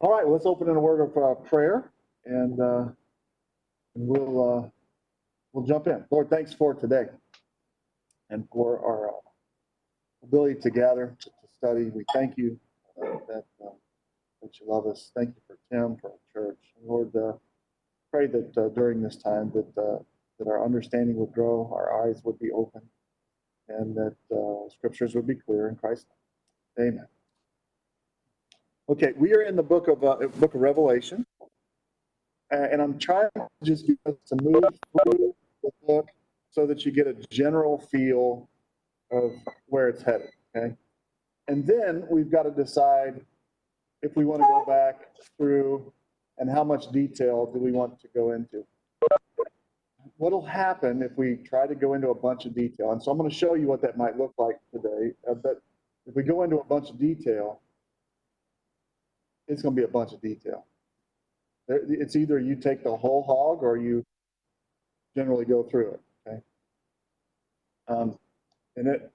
All right, let's open in a word of uh, prayer and, uh, and we'll, uh, we'll jump in. Lord, thanks for today and for our uh, ability to gather, to to study. We thank you uh, that, uh, that you love us. Thank you for Tim, for our church. Lord, uh, pray that during this time that, that our understanding would grow, our eyes would be open, and that scriptures would be clear in Christ. Amen. Okay, we are in the book of, uh, book of Revelation. Uh, and I'm trying to just get us to move through the book so that you get a general feel of where it's headed, okay? And then we've got to decide if we want to go back through and how much detail do we want to go into. What'll happen if we try to go into a bunch of detail? And so I'm going to show you what that might look like today. Uh, But if we go into a bunch of detail, it's going to be a bunch of detail. It's either you take the whole hog or you generally go through it, okay? Um, And it,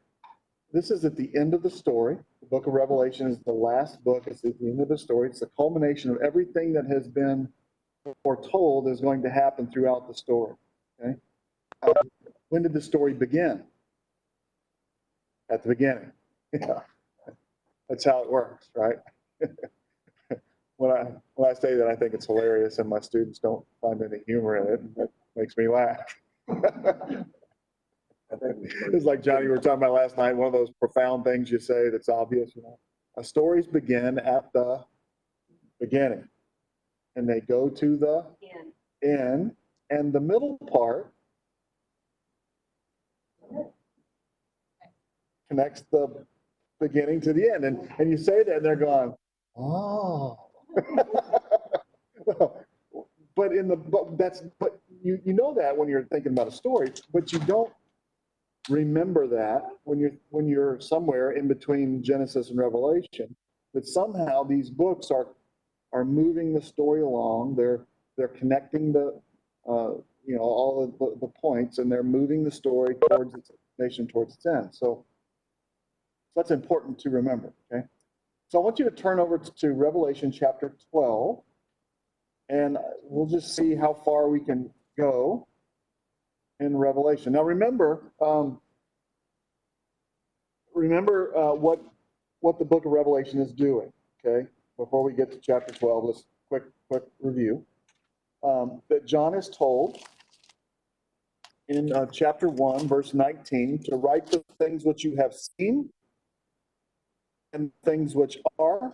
this is at the end of the story. The book of Revelation is the last book. It's at the end of the story. It's the culmination of everything that has been foretold is going to happen throughout the story, okay? Uh, When did the story begin? At the beginning. Yeah. That's how it works, right? when I when I say that, I think it's hilarious, and my students don't find any humor in it. That makes me laugh. it's like Johnny, we were talking about last night. One of those profound things you say that's obvious. You know, stories begin at the beginning, and they go to the end, and the middle part connects the beginning to the end. And and you say that, and they're going, oh. Well, But in the, but that's, but you, you know that when you're thinking about a story, but you don't remember that when you're, when you're somewhere in between Genesis and Revelation, that somehow these books are, are moving the story along, they're, they're connecting the, uh, you know, all the, the points, and they're moving the story towards its nation, towards its end. So that's important to remember, okay? So I want you to turn over to- Revelation chapter 12, and we'll just see how far we can go in Revelation. Now, remember, um, remember uh, what what the book of Revelation is doing. Okay, before we get to chapter 12, let's quick quick review. Um, that John is told in uh, chapter 1, verse 19, to write the things which you have seen and things which are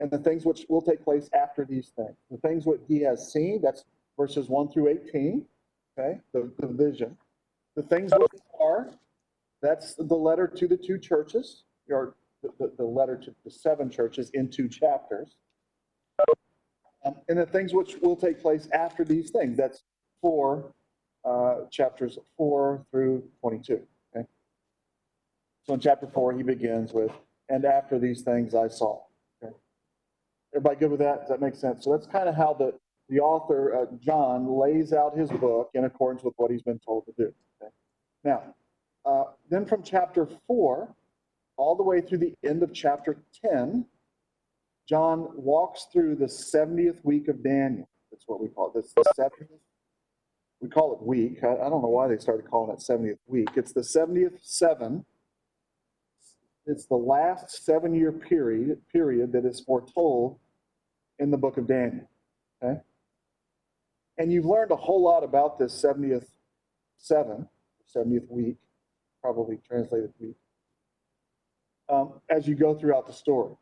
and the things which will take place after these things. The things what he has seen, that's verses 1 through 18, okay, the, the vision. The things which are, that's the letter to the two churches, or the, the, the letter to the seven churches in two chapters. Um, and the things which will take place after these things, that's four, uh, chapters 4 through 22, okay? So in chapter 4, he begins with, and after these things I saw. Everybody good with that? Does that make sense? So that's kind of how the, the author, uh, John, lays out his book in accordance with what he's been told to do. okay? Now, uh, then from chapter four, all the way through the end of chapter 10, John walks through the 70th week of Daniel. That's what we call it. This the 70th. We call it week. I, I don't know why they started calling it 70th week. It's the 70th seven it's the last seven-year period, period that is foretold in the book of Daniel, okay? And you've learned a whole lot about this 70th seven, 70th week, probably translated week, um, as you go throughout the story.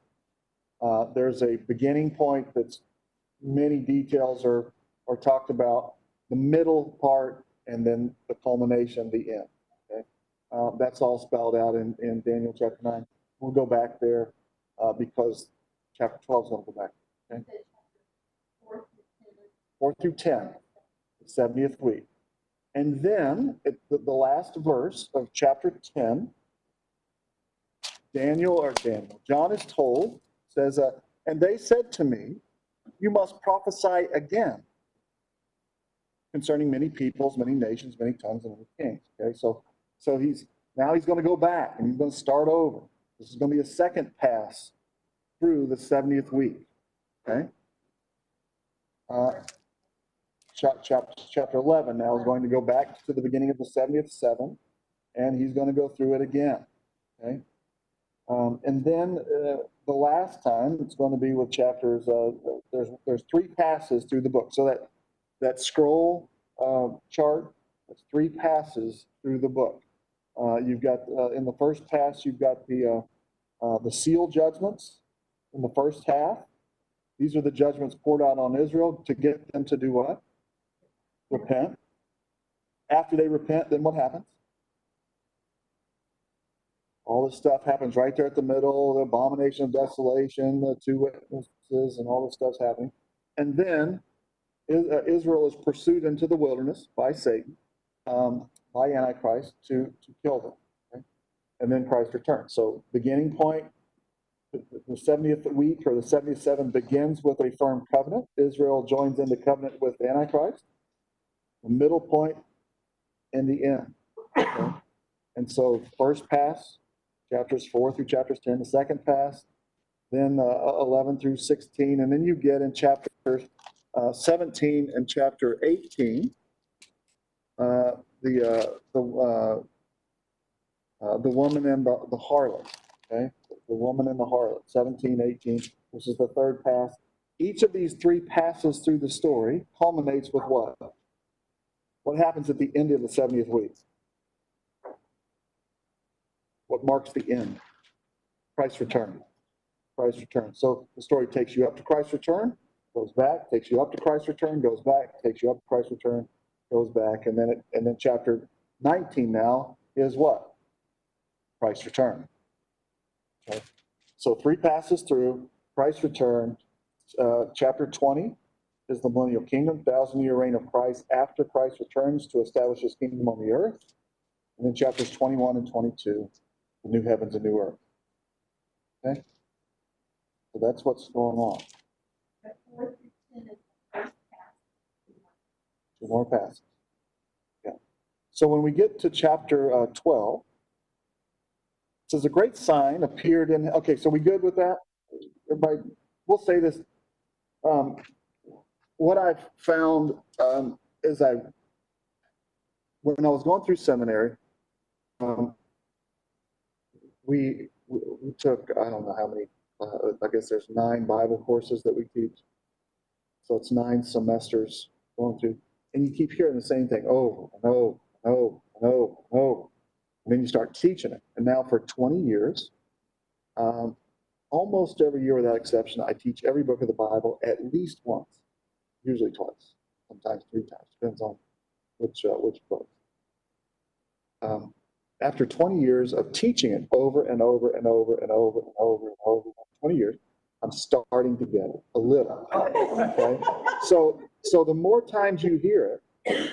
Uh, there's a beginning point that's many details are, are talked about, the middle part, and then the culmination, the end. Uh, That's all spelled out in, in Daniel chapter 9. We'll go back there uh, because chapter 12 is going to go back. Okay? 4 through 10, the 70th week. And then the, the last verse of chapter 10, Daniel, or Daniel, John is told, says, uh, And they said to me, You must prophesy again concerning many peoples, many nations, many tongues, and many kings. Okay, so so he's now he's going to go back and he's going to start over. This is going to be a second pass through the 70th week. Okay? Uh, chap- chap- Chapter 11 now is going to go back to the beginning of the 70th seven, and he's going to go through it again. Okay? Um, And then uh, the last time, it's going to be with chapters, uh, there's, there's three passes through the book. So that, that scroll uh, chart, that's three passes through the book. Uh, You've got, uh, in the first pass, you've got the, uh, uh, the seal judgments in the first half. These are the judgments poured out on Israel to get them to do what? Repent. After they repent, then what happens? All this stuff happens right there at the middle, the abomination of desolation, the two witnesses, and all this stuff's happening. And then uh, Israel is pursued into the wilderness by Satan, um, by Antichrist to, to kill them. okay? And then Christ returns. So beginning point, the the 70th week or the 77 begins with a firm covenant. Israel joins in the covenant with Antichrist. The middle point and the end. okay? And so first pass, chapters four through chapters 10, the second pass, then uh, 11 through 16, and then you get in chapters uh, 17 and chapter 18, uh, the, uh, the, uh, uh, the woman and the, the harlot, okay? The woman and the harlot, 17, 18, this is the third pass. Each of these three passes through the story culminates with what? What happens at the end of the 70th week? What marks the end? Christ's return. Christ's return. So the story takes you up to Christ's return, goes back, takes you up to Christ's return, goes back, takes you up to Christ's return, goes back, and then it, and then chapter 19 now is what? Christ's return. Okay. So three passes through, Christ's return. Uh, chapter 20 is the millennial kingdom, thousand year reign of Christ after Christ returns to establish his kingdom on the earth. And then chapters 21 and 22, the new heavens and new earth. Okay? So that's what's going on. But four through ten is the first pass. More passes. Yeah. So when we get to chapter uh, 12, it says a great sign appeared in, okay, so we good with that? Everybody, we'll say this. Um, What I've found um, is I, when I was going through seminary, um, we, we we took, I don't know how many, uh, I guess there's nine Bible courses that we teach. So it's nine semesters going through and you keep hearing the same thing over and over and over and over and over. And then you start teaching it. And now for 20 years, um, almost every year without exception, I teach every book of the Bible at least once, usually twice, sometimes three times, depends on which, uh, which book. Um, after 20 years of teaching it over and over and over and over and over and over, 20 years, I'm starting to get it a little. Okay? So, so the more times you hear it,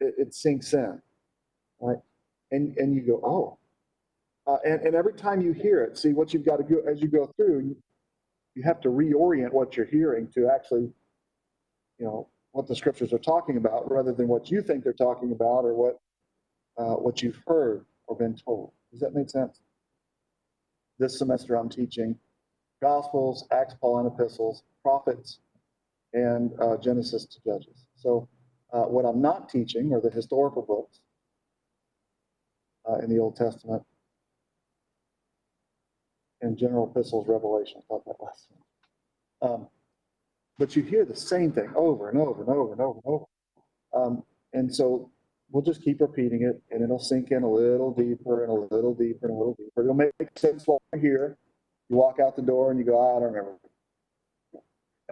it, it sinks in, right? And, and you go, oh. Uh, and, and every time you hear it, see what you've got to go, as you go through, you, you have to reorient what you're hearing to actually, you know, what the scriptures are talking about rather than what you think they're talking about or what, uh, what you've heard or been told. Does that make sense? This semester I'm teaching Gospels, Acts, Paul, and Epistles, prophets, and uh, Genesis to Judges. So uh, what I'm not teaching are the historical books uh, in the Old Testament and general epistles, Revelation. I that last time. Um, but you hear the same thing over and over and over and over and over. Um, and so we'll just keep repeating it, and it'll sink in a little deeper and a little deeper and a little deeper. It'll make sense while you're here. You walk out the door and you go, "Ah, I don't remember.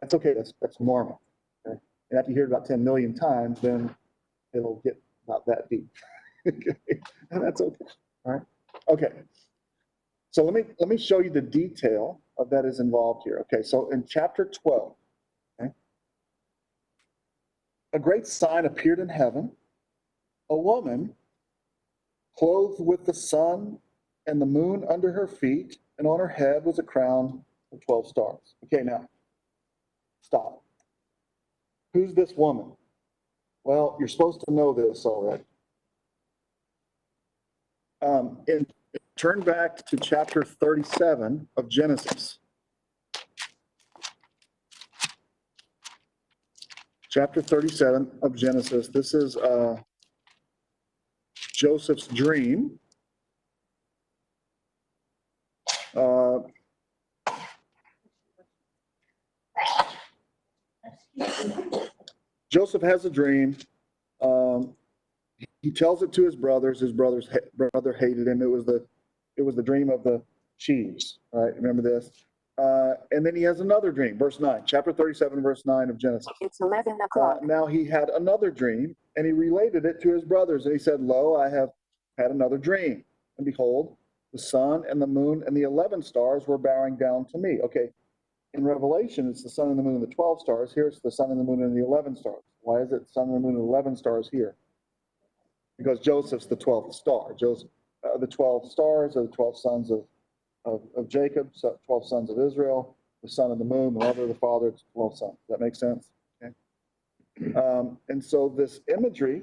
That's okay. That's, that's normal. Okay? And after you hear it about 10 million times, then it'll get about that deep. Okay? And that's okay. All right. Okay. So let me, let me show you the detail of that is involved here. Okay. So in chapter 12, okay, a great sign appeared in heaven, a woman clothed with the sun and the moon under her feet, and on her head was a crown of 12 stars. Okay, now, stop. Who's this woman? Well, you're supposed to know this already. Um, and turn back to chapter 37 of Genesis. chapter 37 of Genesis. This is uh, Joseph's dream. Uh, Joseph has a dream. Um, he tells it to his brothers. His brothers brother hated him. It was the it was the dream of the sheaves. Right? Remember this? Uh, and then he has another dream. Verse nine, chapter thirty-seven, verse nine of Genesis. It's 11 Uh, o'clock. now he had another dream, and he related it to his brothers. And he said, "Lo, I have had another dream, and behold, the sun and the moon and the eleven stars were bowing down to me." Okay, in Revelation, it's the sun and the moon and the twelve stars. Here, it's the sun and the moon and the eleven stars. Why is it sun and the moon and eleven stars here? Because Joseph's the twelfth star. Joseph, uh, the twelve stars are the twelve sons of of, of Jacob, so twelve sons of Israel. The sun and the moon, the mother of the father, twelve sons. Does that make sense? Um, and so this imagery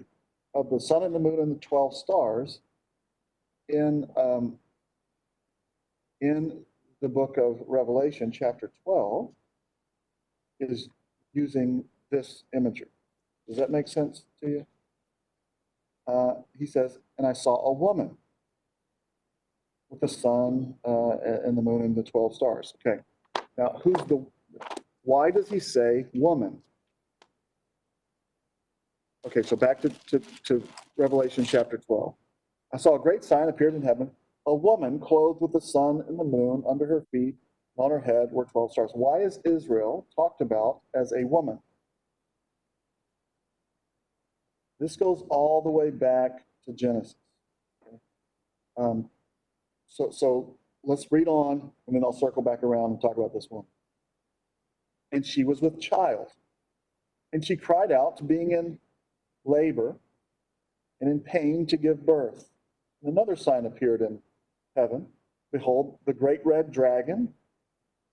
of the sun and the moon and the 12 stars in, um, in the book of Revelation, chapter 12, is using this imagery. Does that make sense to you? Uh, he says, and I saw a woman with the sun uh, and the moon and the 12 stars. Okay. Now, who's the, why does he say woman? Okay, so back to, to, to Revelation chapter 12. I saw a great sign appeared in heaven, a woman clothed with the sun and the moon under her feet, and on her head were 12 stars. Why is Israel talked about as a woman? This goes all the way back to Genesis. Um, so, so let's read on, and then I'll circle back around and talk about this one. And she was with child, and she cried out, to being in labor and in pain to give birth. And another sign appeared in heaven. Behold, the great red dragon,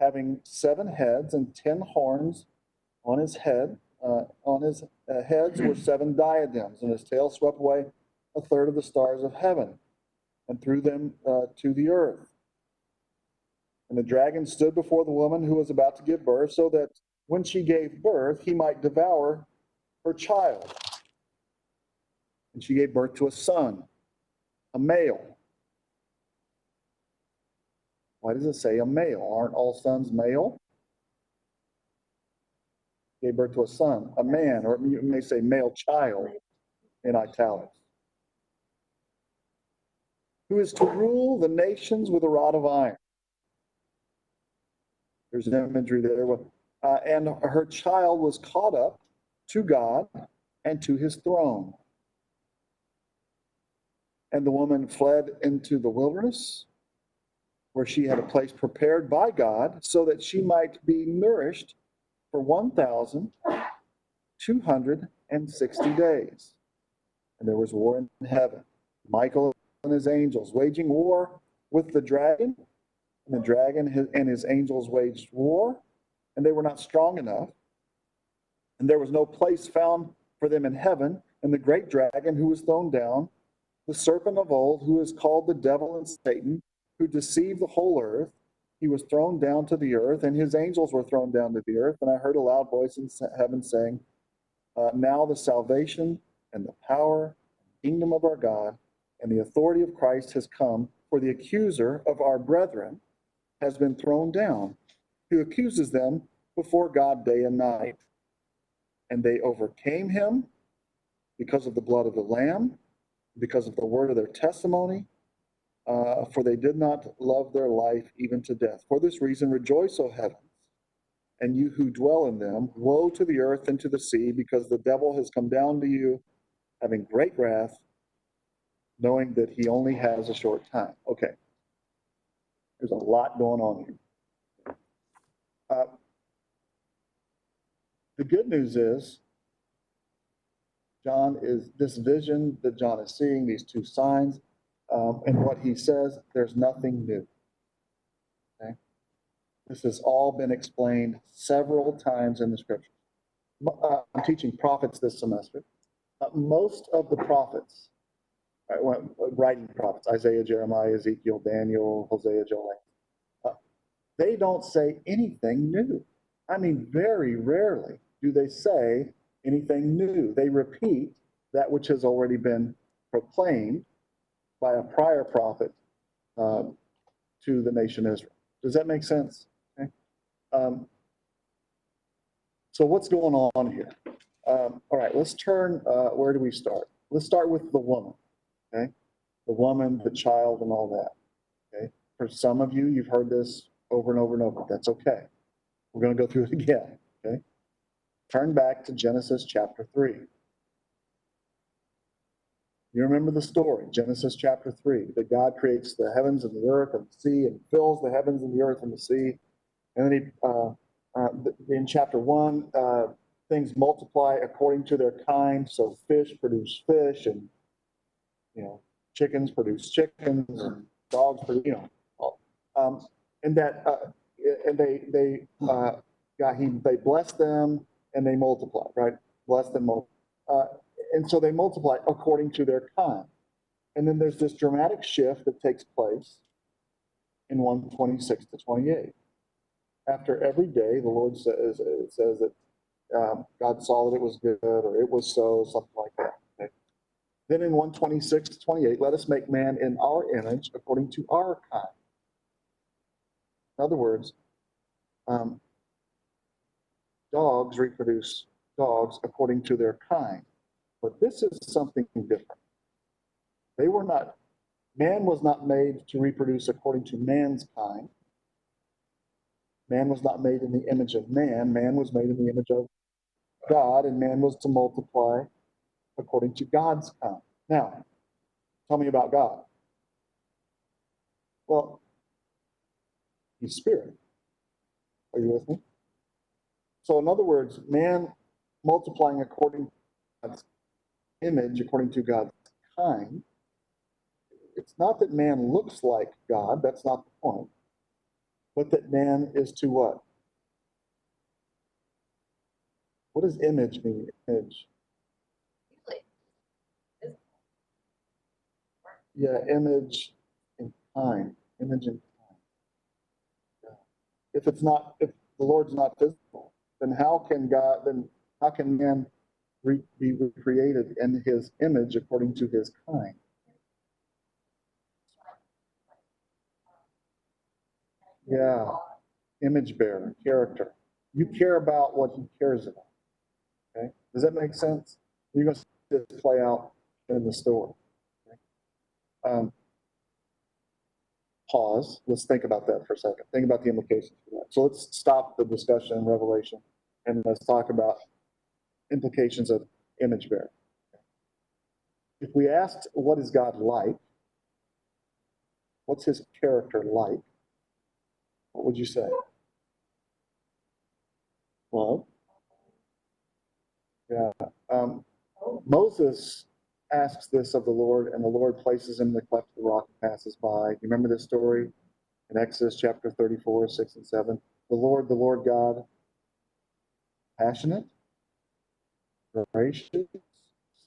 having seven heads and ten horns on his head. Uh, on his uh, heads were seven diadems, and his tail swept away a third of the stars of heaven and threw them uh, to the earth. And the dragon stood before the woman who was about to give birth, so that when she gave birth, he might devour her child. And she gave birth to a son, a male. Why does it say a male? Aren't all sons male? Gave birth to a son, a man, or you may say male child in italics. Who is to rule the nations with a rod of iron. There's an imagery there. Uh, and her child was caught up to God and to his throne. And the woman fled into the wilderness, where she had a place prepared by God so that she might be nourished for 1,260 days. And there was war in heaven. Michael and his angels waging war with the dragon. And the dragon and his angels waged war, and they were not strong enough. And there was no place found for them in heaven. And the great dragon who was thrown down, the serpent of old, who is called the devil and Satan, who deceived the whole earth, he was thrown down to the earth, and his angels were thrown down to the earth. And I heard a loud voice in heaven saying, uh, Now the salvation and the power, and kingdom of our God, and the authority of Christ has come, for the accuser of our brethren has been thrown down, who accuses them before God day and night. And they overcame him because of the blood of the Lamb, because of the word of their testimony, uh, for they did not love their life even to death. For this reason, rejoice, O heavens, and you who dwell in them. Woe to the earth and to the sea, because the devil has come down to you, having great wrath, knowing that he only has a short time. Okay. There's a lot going on here. Uh, the good news is, John is this vision that John is seeing, these two signs, um, and what he says, there's nothing new. Okay? This has all been explained several times in the scripture. Uh, I'm teaching prophets this semester. Uh, most of the prophets, right, when- writing prophets, Isaiah, Jeremiah, Ezekiel, Daniel, Hosea, Joel, uh, they don't say anything new. I mean, very rarely do they say anything new. They repeat that which has already been proclaimed by a prior prophet um, to the nation Israel. Does that make sense? Okay. Um, so what's going on here? Um, all right, let's turn. Uh, where do we start? Let's start with the woman. Okay, the woman, the child, and all that. Okay. For some of you, you've heard this over and over and over. That's okay. We're going to go through it again. Okay. Turn back to Genesis chapter three. You remember the story, Genesis chapter three, that God creates the heavens and the earth and the sea and fills the heavens and the earth and the sea. And then he, uh, uh, in chapter one, uh, things multiply according to their kind. So fish produce fish and, you know, chickens produce chickens and dogs produce, you know. Um, and that, uh, and they, they, uh, God, he, they bless them and they multiply, right? Bless them, mul- uh, and so they multiply according to their kind. And then there's this dramatic shift that takes place in one twenty-six to twenty-eight. After every day, the Lord says, it says that, um, God saw that it was good, or it was so, something like that. okay? Then in one twenty-six to twenty-eight, let us make man in our image according to our kind. In other words, um, dogs reproduce dogs according to their kind. But this is something different. They were not, man was not made to reproduce according to man's kind. Man was not made in the image of man. Man was made in the image of God, and man was to multiply according to God's kind. Now, tell me about God. Well, he's spirit. Are you with me? So, in other words, man multiplying according to God's image, according to God's kind, it's not that man looks like God, that's not the point, but that man is to what? What does image mean? Image. Yeah, image and kind. Image and kind. Yeah. If it's not, if the Lord's not visible, then how can God, then how can man be recreated in his image according to his kind? Yeah, image bearer, character. You care about what he cares about. Okay, does that make sense? You're going to see this play out in the story. Okay? Um, pause. Let's think about that for a second. Think about the implications for that. So let's stop the discussion in Revelation and let's talk about implications of image bearer. If we asked, what is God like? What's his character like? What would you say? Love. Yeah. Um, Moses asks this of the Lord, and the Lord places him in the cleft of the rock and passes by. You remember this story in Exodus chapter 34, 6 and 7? The Lord, the Lord God, passionate, gracious,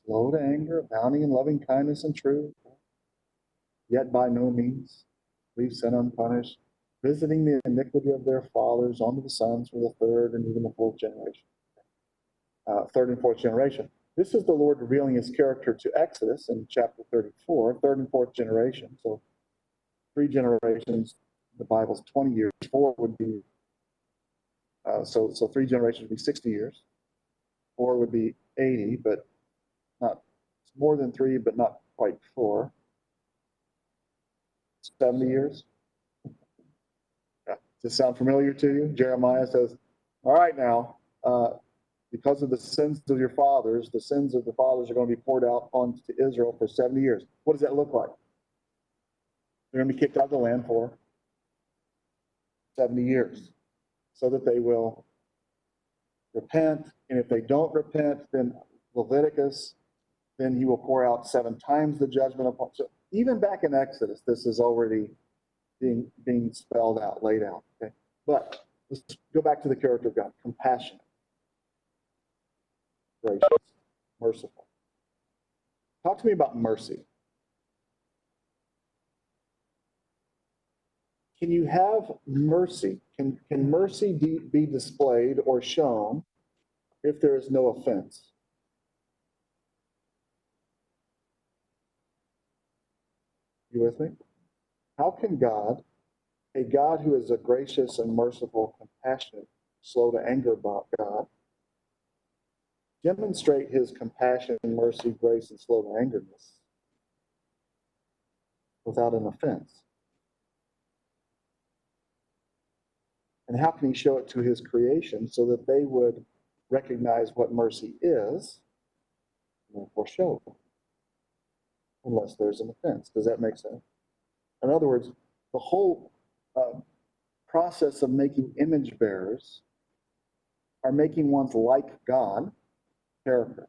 slow to anger, abounding in loving kindness and truth, yet by no means leave sin unpunished, visiting the iniquity of their fathers onto the sons for the third and even the fourth generation. Uh, third and fourth generation. This is the Lord revealing his character to Exodus in chapter 34, third and fourth generation. So three generations, the Bible's 20 years, four would be, uh, so, so three generations would be 60 years. Four would be 80, but not, more than three, but not quite four. 70 years. Yeah. Does sound familiar to you? Jeremiah says, all right now, uh, because of the sins of your fathers, the sins of the fathers are going to be poured out onto Israel for 70 years. What does that look like? They're going to be kicked out of the land for 70 years so that they will repent. And if they don't repent, then Leviticus, then he will pour out seven times the judgment upon. So even back in Exodus, this is already being, being spelled out, laid out. Okay. But let's go back to the character of God compassionate gracious, merciful. Talk to me about mercy. Can you have mercy? Can, can mercy be, be displayed or shown if there is no offense. You with me? How can God, a God who is a gracious and merciful, compassionate, slow to anger about God, demonstrate his compassion, mercy, grace, and slow to angerness without an offense? And how can he show it to his creation so that they would recognize what mercy is and therefore show it? Unless there's an offense. Does that make sense? In other words, the whole uh, process of making image bearers are making ones like God, character,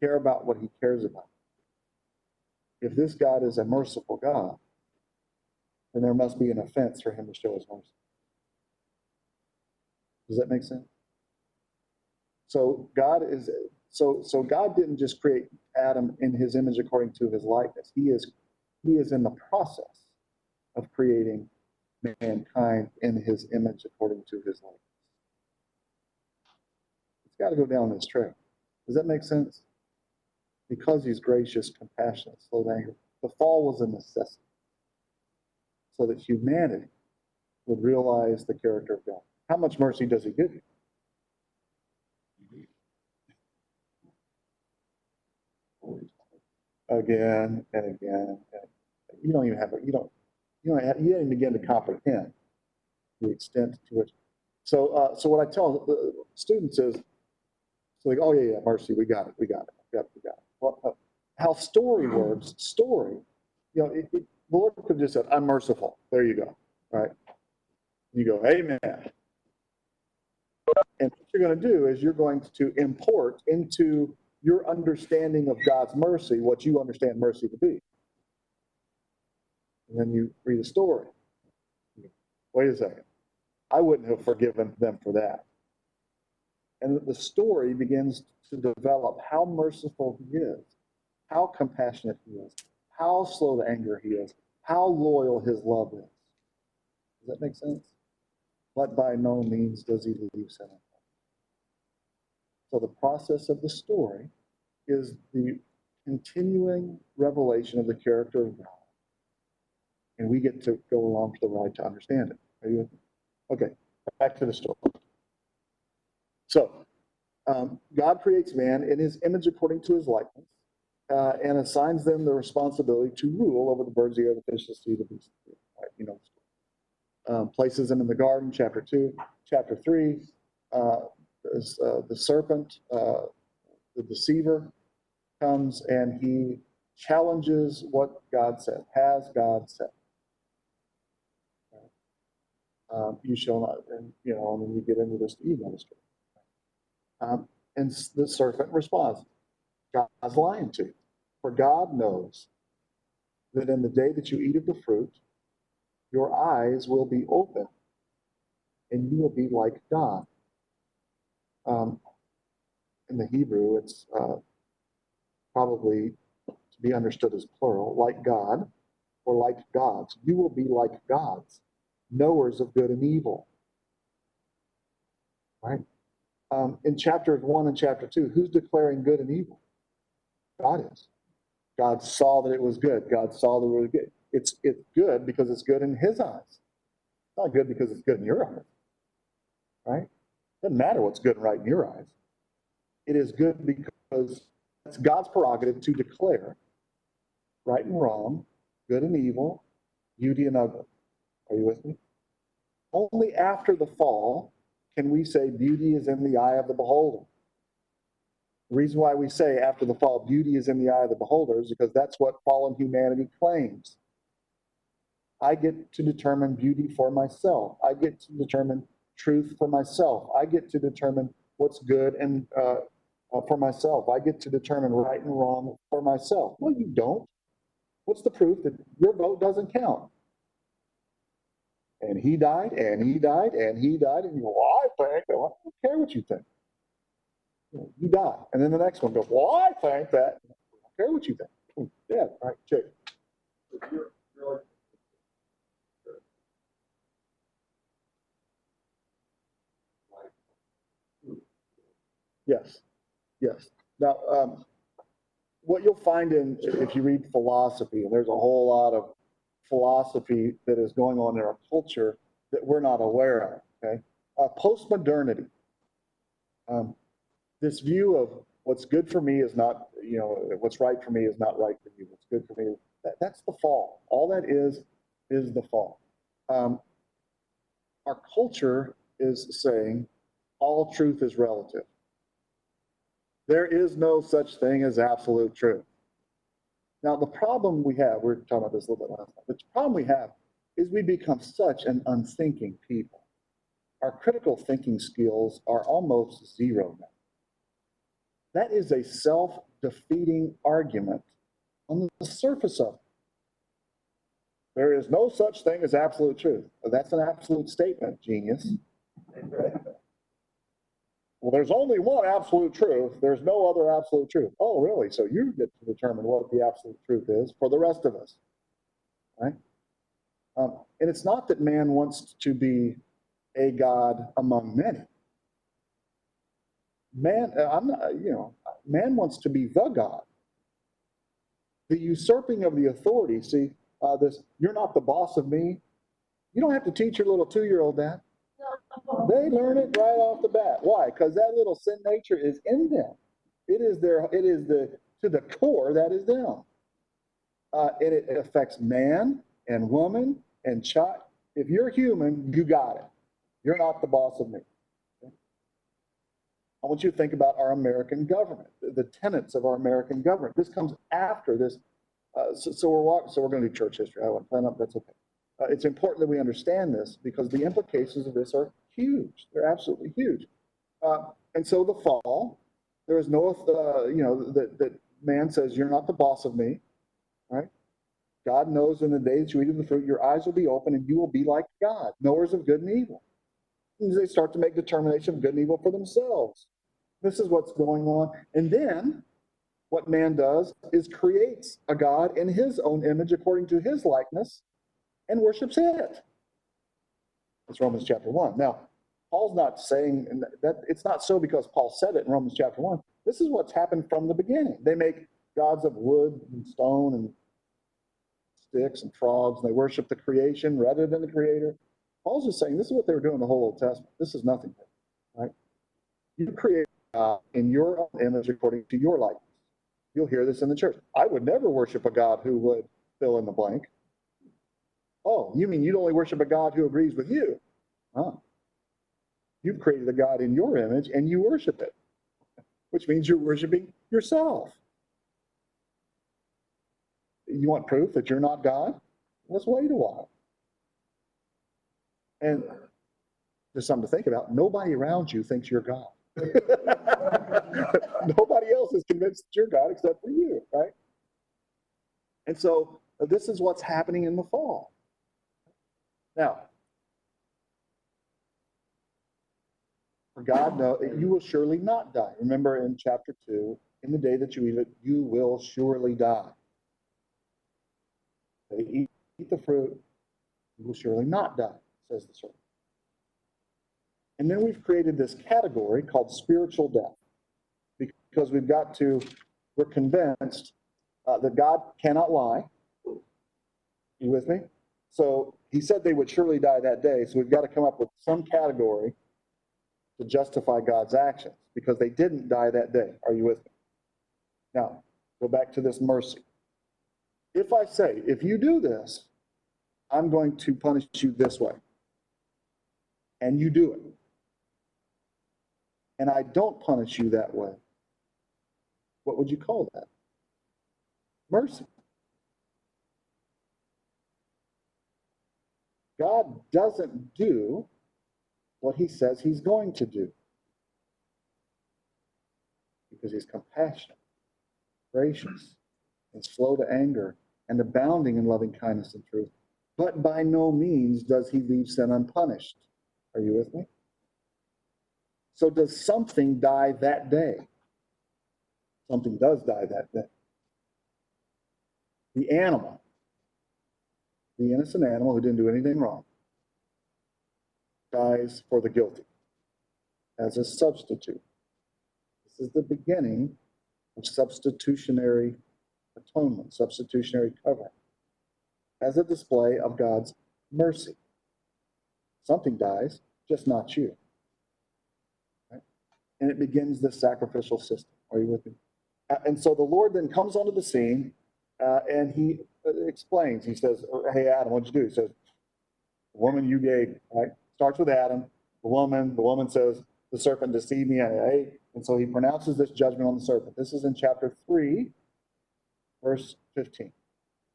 care about what he cares about. If this God is a merciful God, then there must be an offense for him to show his mercy. Does that make sense? So God is so so God didn't just create Adam in his image according to his likeness. He is he is in the process of creating mankind in his image according to his likeness. It's got to go down this trail. Does that make sense? Because he's gracious, compassionate, slow to anger. The fall was a necessity so that humanity would realize the character of God. How much mercy does he give you? Again and again. And you don't even have, you don't, you don't, have- you don't even begin to comprehend the extent to which. So, uh, so what I tell the students is, so like, oh yeah, yeah, mercy, we got it, we got it, it, we got it. Well, uh, how story works, story, you know, it, it, the Lord could have just said, I'm merciful. There you go, right? You go, amen. And what you're going to do is you're going to import into your understanding of God's mercy what you understand mercy to be. And then you read a story. Wait a second. I wouldn't have forgiven them for that. And the story begins to develop how merciful he is, how compassionate he is, how slow to anger he is, how loyal his love is. Does that make sense? But by no means does he leave sin untouched. So the process of the story is the continuing revelation of the character of God. And we get to go along for the ride to understand it. Are you? Okay, back to the story. So, um, God creates man in his image according to his likeness uh, and assigns them the responsibility to rule over the birds the air, the fish, the sea, the beasts. Right, you know, um, places them in the garden, chapter two, chapter three. Uh, is, uh, the serpent, uh, the deceiver, comes and he challenges what God said. Has God said? Um, you shall not, and you know, and then you get into this Eve ministry. Um, and the serpent responds, God's lying to you. For God knows that in the day that you eat of the fruit, your eyes will be open and you will be like God. Um, in the Hebrew, it's uh, probably to be understood as plural, like God or like gods. You will be like gods, knowers of good and evil. Right? Um, in chapter one and chapter two, who's declaring good and evil? God is. God saw that it was good. God saw that it was good. It's it's good because it's good in His eyes. It's not good because it's good in your eyes, right? Doesn't matter what's good and right in your eyes. It is good because it's God's prerogative to declare right and wrong, good and evil, beauty and ugly. Are you with me? Only after the fall can we say beauty is in the eye of the beholder. The reason why we say after the fall, beauty is in the eye of the beholder is because that's what fallen humanity claims. I get to determine beauty for myself. I get to determine truth for myself. I get to determine what's good and uh, uh, for myself. I get to determine right and wrong for myself. Well, you don't. What's the proof that your vote doesn't count? And he died, and he died, and he died, and you go, well, I think, well, I don't care what you think. You die. And then the next one goes, well, I think that. I don't care what you think. Yeah, right, check. Yes, yes. Now, um, what you'll find in, if you read philosophy, and there's a whole lot of philosophy that is going on in our culture that we're not aware of, okay? Uh, postmodernity. Um, this view of what's good for me is not, you know, what's right for me is not right for you. What's good for me, that, that's the fall. All that is, is the fall. Um, our culture is saying all truth is relative. There is no such thing as absolute truth. Now, the problem we have, we we're talking about this a little bit last time, the problem we have is we become such an unthinking people. Our critical thinking skills are almost zero now. That is a self-defeating argument on the surface of it. There is no such thing as absolute truth. That's an absolute statement, genius. Well, there's only one absolute truth. There's no other absolute truth. Oh, really? So you get to determine what the absolute truth is for the rest of us, right? Um, and it's not that man wants to be a God among many. Man, uh, I'm not, you know, man wants to be the God. The usurping of the authority, see, uh, this, you're not the boss of me. You don't have to teach your little two-year-old that. They learn it right off the bat. Why? Because that little sin nature is in them. It is their, it is the, to the core, that is them. Uh, and it affects man and woman and child. If you're human, you got it. You're not the boss of me. I want you to think about our American government, the, tenets of our American government. This comes after this. Uh, so, so we're walking, so we're going to do church history. I want to plan up. That's okay. Uh, it's important that we understand this because the implications of this are huge. They're absolutely huge. Uh, and so the fall, there is no, uh, you know, that, that man says, You're not the boss of me, right? God knows in the day that you eat of the fruit, your eyes will be open and you will be like God, knowers of good and evil. And they start to make determination of good and evil for themselves. This is what's going on. And then what man does is creates a God in his own image according to his likeness and worships it. That's Romans chapter 1. Now, Paul's not saying that it's not so because Paul said it in Romans chapter 1. This is what's happened from the beginning. They make gods of wood and stone and sticks and frogs, and they worship the creation rather than the creator. Paul's just saying this is what they were doing the whole Old Testament. This is nothing right? You create God in your own image according to your likeness. You'll hear this in the church. I would never worship a God who would fill in the blank. Oh, you mean you'd only worship a God who agrees with you? Huh. You've created a God in your image and you worship it, which means you're worshiping yourself. You want proof that you're not God? Let's wait a while. And there's something to think about. Nobody around you thinks you're God. Nobody else is convinced that you're God except for you, right? And so this is what's happening in the fall. Now, for God, no, you will surely not die. Remember in chapter 2, in the day that you eat it, you will surely die. They eat, eat the fruit, you will surely not die, says the serpent. And then we've created this category called spiritual death because we've got to, we're convinced uh, that God cannot lie. You with me? So he said they would surely die that day. So we've got to come up with some category to justify God's actions because they didn't die that day. Are you with me? Now, go back to this mercy. If I say, if you do this, I'm going to punish you this way, and you do it, and I don't punish you that way, what would you call that? Mercy. God doesn't do what he says he's going to do because he's compassionate, gracious, and slow to anger, and abounding in loving kindness and truth. But by no means does he leave sin unpunished. Are you with me? So, does something die that day? Something does die that day. The animal, the innocent animal who didn't do anything wrong, dies for the guilty as a substitute. This is the beginning of substitutionary atonement, substitutionary covering, as a display of God's mercy. Something dies, just not you. Right? And it begins this sacrificial system. Are you with me? Uh, And so the Lord then comes onto the scene uh, and he explains. He says, Hey, Adam, what'd you do? He says, The woman you gave, right? Starts with Adam, the woman. The woman says, The serpent deceived me and. And so he pronounces this judgment on the serpent. This is in chapter 3, verse 15.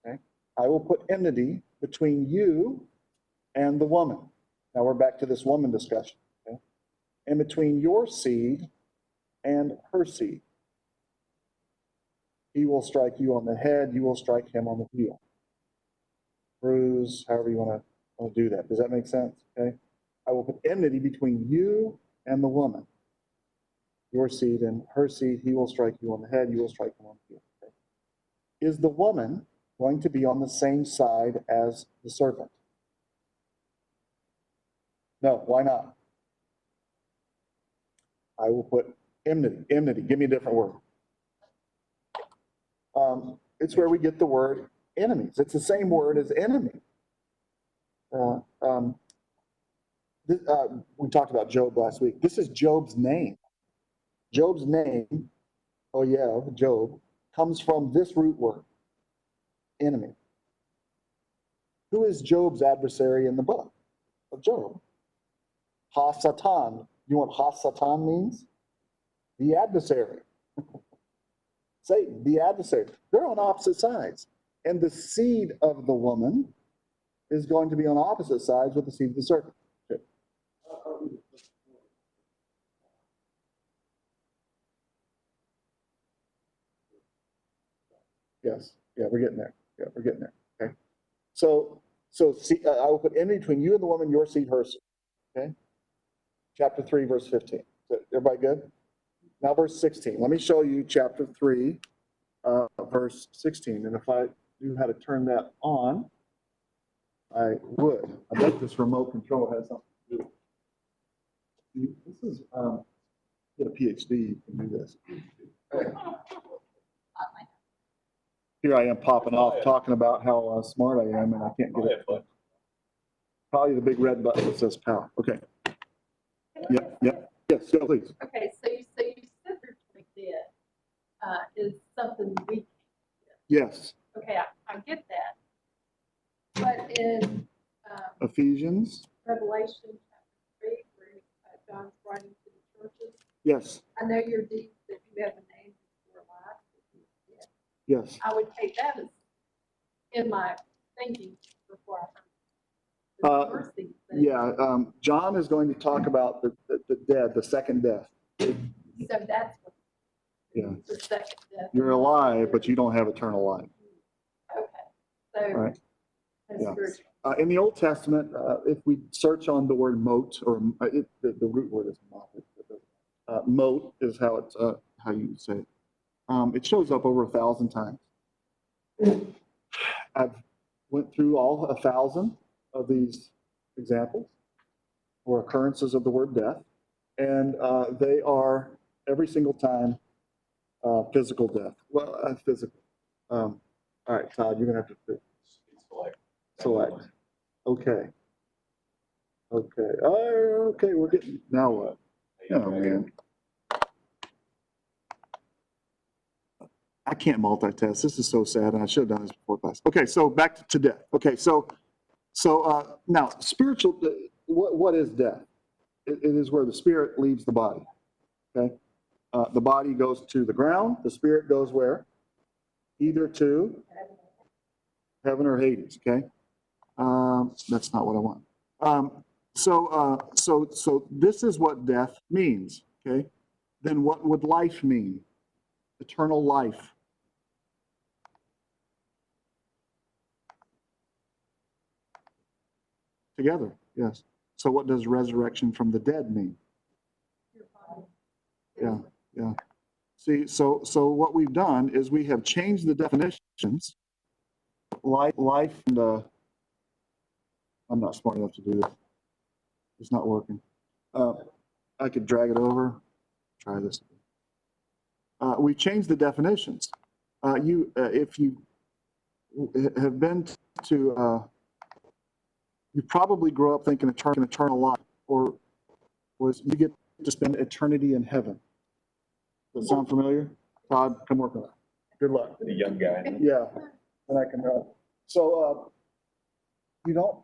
Okay? I will put enmity between you and the woman. Now we're back to this woman discussion. Okay? And between your seed and her seed. He will strike you on the head, you will strike him on the heel. Bruise, however you want to, do that. Does that make sense? Okay? I will put enmity between you and the woman. Your seed and her seed, he will strike you on the head, you will strike him on the heel. Okay? Is the woman going to be on the same side as the serpent? No, why not? I will put enmity, enmity, give me a different word. Um, it's where we get the word enemies. It's the same word as enemy. Uh, um, this, uh, we talked about Job last week. This is Job's name. Job's name, oh yeah, Job, comes from this root word, enemy. Who is Job's adversary in the book of Job? Ha-Satan. You know what Ha-Satan means? The adversary. Satan, the adversary. They're on opposite sides. And the seed of the woman is going to be on opposite sides with the seed of the serpent. Yes, yeah, we're getting there. Yeah, we're getting there. Okay. So, so see, uh, I will put in between you and the woman, your seed, her seed. Okay. Chapter three, verse fifteen. Is Everybody good? Now verse sixteen. Let me show you chapter three, uh, verse sixteen. And if I knew how to turn that on, I would. I bet this remote control has something to do. with it. This is, um, get a PhD, you can do this. Here I am popping off, talking about how uh, smart I am, and I can't get it. Probably the big red button that says power. Okay. Yep, yep. Yes, go please. Okay, so you, so you spiritually did, uh, is something we can't Yes, do. Okay, I, I get that. But in, um, Ephesians, Revelation chapter three, where uh, John's writing to the churches, yes, I know your deeds that you have a name before life. that you did. yes. I would take that as in my thinking before I heard. Uh, the mercy thing. Yeah, um, John is going to talk about the, the, the dead, the second death. So that's. Yeah. The second death. You're alive, but you don't have eternal life. Okay, so. Right. that's Yeah. spiritual. Uh, in the Old Testament, uh, if we search on the word moat, or uh, it, the, the root word is mot, uh, moat is how it's, uh, how you say it. Um, it shows up over a thousand times. I've went through all a thousand of these examples or occurrences of the word death, and uh, they are every single time uh, physical death. Well, uh, physical. Um, all right, Todd, you're gonna have to select. select. Okay. Okay, uh, okay, we're getting, now what? Oh, man. I can't multitask. This is so sad, and I should have done this before class. Okay, so back to- to death. Okay, so, so, uh, now, spiritual, what, what is death? It, it is where the spirit leaves the body, okay? Uh, the body goes to the ground, the spirit goes where? Either to heaven or Hades, okay? Um, that's not what I want. Um, so, uh, so, so this is what death means, okay? Then what would life mean? Eternal life. Together, yes. So what does resurrection from the dead mean? Your body. Yeah, yeah. See, so, so what we've done is we have changed the definitions. Life, life, and, uh, I'm not smart enough to do this. It's not working. Uh, I could drag it over, try this. Uh, we changed the definitions. Uh, you, uh, if you have been to, uh, you probably grew up thinking eternal, eternal life, or was you get to spend eternity in heaven. Does that sound familiar? Todd, come work on that. Good luck. The young guy. Yeah, and I can, uh, so, uh, you don't,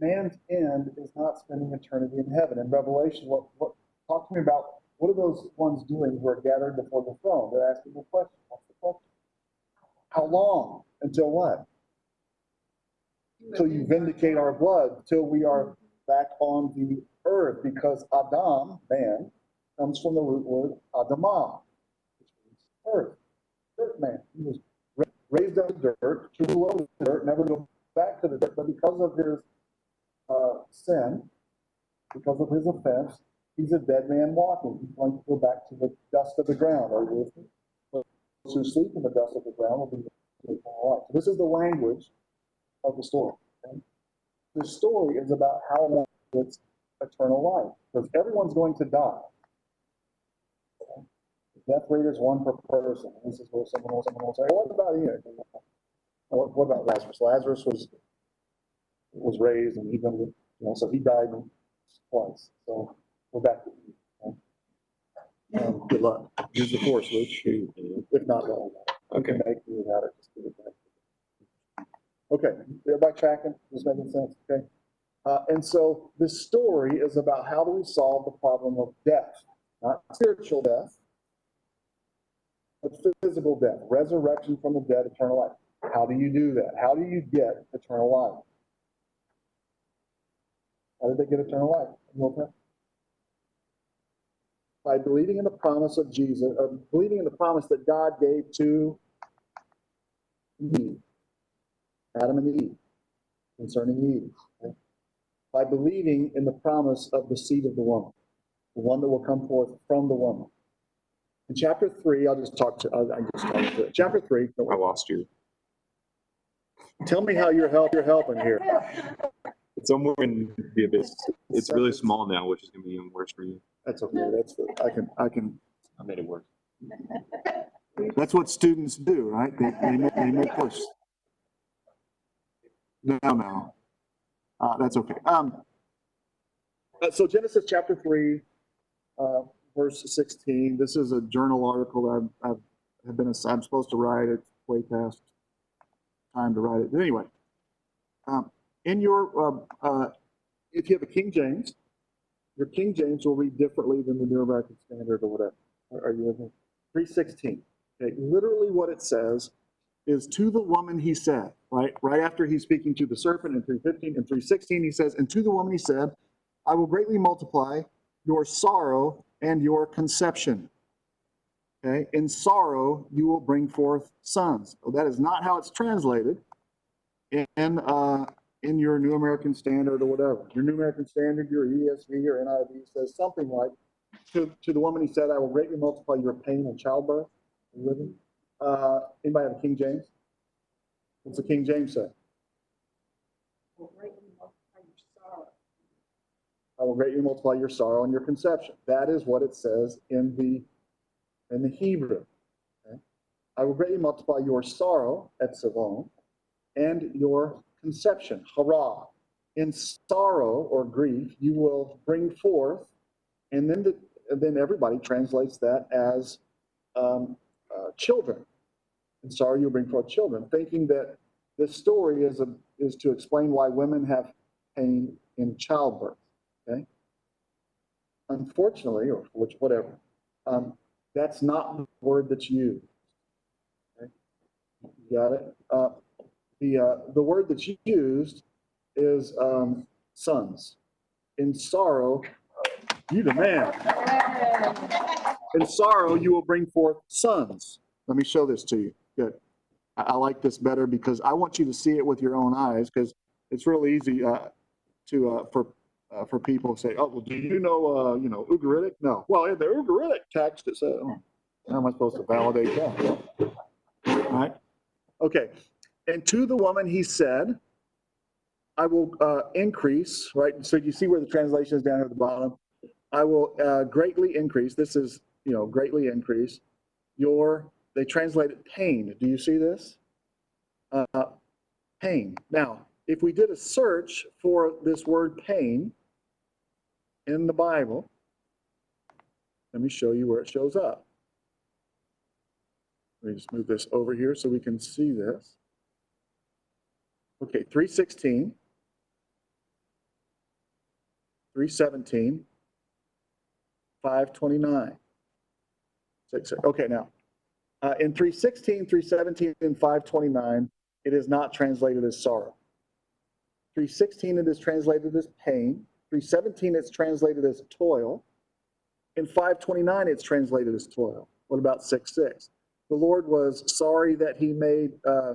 man's end is not spending eternity in heaven. In Revelation, what, what, talk to me about, what are those ones doing who are gathered before the throne? They're asking the question, what's the question? How long? Until what? Till you vindicate our blood, till we are back on the earth, because Adam, man, comes from the root word Adamah, which means earth, earth man. He was raised out of dirt, to below the dirt, never go back to the dirt, but because of his uh, sin, because of his offense, he's a dead man walking. He's going to go back to the dust of the ground. Are you with me? Those who sleep in the dust of the ground will be taken alive. So this is the language of the story. okay? The story is about how one gets eternal life, because everyone's going to die. Death rate is one per person. This is where someone will, someone will say, what about Enoch? What, what about Lazarus? Lazarus was, was raised and he, you know, so he died twice. So we're back to Enoch. okay? Um, good luck. Use the force, Luke. If not, don't. Okay. Make me without it, just give it back. Okay, everybody tracking? This making sense? Okay. Uh, and so this story is about how do we solve the problem of death, not spiritual death, but physical death, resurrection from the dead, eternal life. How do you do that? How do you get eternal life? How did they get eternal life? Testament? By believing in the promise of Jesus, or believing in the promise that God gave to Eve, Adam and Eve, concerning Eve. okay? By believing in the promise of the seed of the woman, the one that will come forth from the woman. In chapter three, I'll just talk to, I'll, I'll just talk to. Chapter three, I lost you. tell me how you're help, you're helping here. It's somewhere in the abyss. It's really small now, which is gonna be even worse for you. That's okay, that's, I can, I can, I made it worse. that's what students do, right? They, they make, they make push. No, no. Uh, that's okay. Um, uh, so Genesis chapter three, uh, verse sixteen, this is a journal article that I've, I've, have been, I'm supposed to write it way past time to write it. But anyway, um, in your, uh, uh, if you have a King James, your King James will read differently than the New American Standard or whatever. Are you with me? Three sixteen. Okay, literally what it says is to the woman he said, right? Right after he's speaking to the serpent in three fifteen and three sixteen, he says, and to the woman he said, I will greatly multiply your sorrow and your conception. Okay, in sorrow you will bring forth sons. Well, that is not how it's translated in, uh, in your New American Standard or whatever. Your New American Standard, your ESV or NIV says something like, to, to the woman he said, I will greatly multiply your pain and childbirth. You? Uh, anybody have a King James? What's the King James say? I will greatly multiply your sorrow and your conception. That is what it says in the, in the Hebrew. okay? I will greatly multiply your sorrow, etzavon, and your conception, hara. In sorrow or grief, you will bring forth, and then the, then everybody translates that as um, uh, children. In sorrow, you'll bring forth children, thinking that this story is a, is to explain why women have pain in childbirth. Okay. Unfortunately, or which whatever, um, that's not the word that's used. Okay. You got it. Uh, the uh, the word that's used is um, sons. In sorrow, you the man. In sorrow, you will bring forth sons. Let me show this to you. Good. I, I like this better because I want you to see it with your own eyes because it's really easy uh, to uh, for uh, for people to say, "Oh, well, do you know uh, you know Ugaritic?" No. Well, in the Ugaritic text, it says, oh, "How am I supposed to validate that?" All right. Okay. And to the woman he said, "I will uh, increase." Right. So you see where the translation is down at the bottom. I will uh, greatly increase. This is you know greatly increase your, they translate it pain. Do you see this? Uh, pain. Now, if we did a search for this word pain in the Bible, let me show you where it shows up. Let me just move this over here so we can see this. Okay, 316, 317, 529. Six, okay, now, uh, in 316, 317, and 529, it is not translated as sorrow. 316, it is translated as pain. 317, it's translated as toil. In 529, it's translated as toil. What about 6 6? The Lord was sorry that he made uh,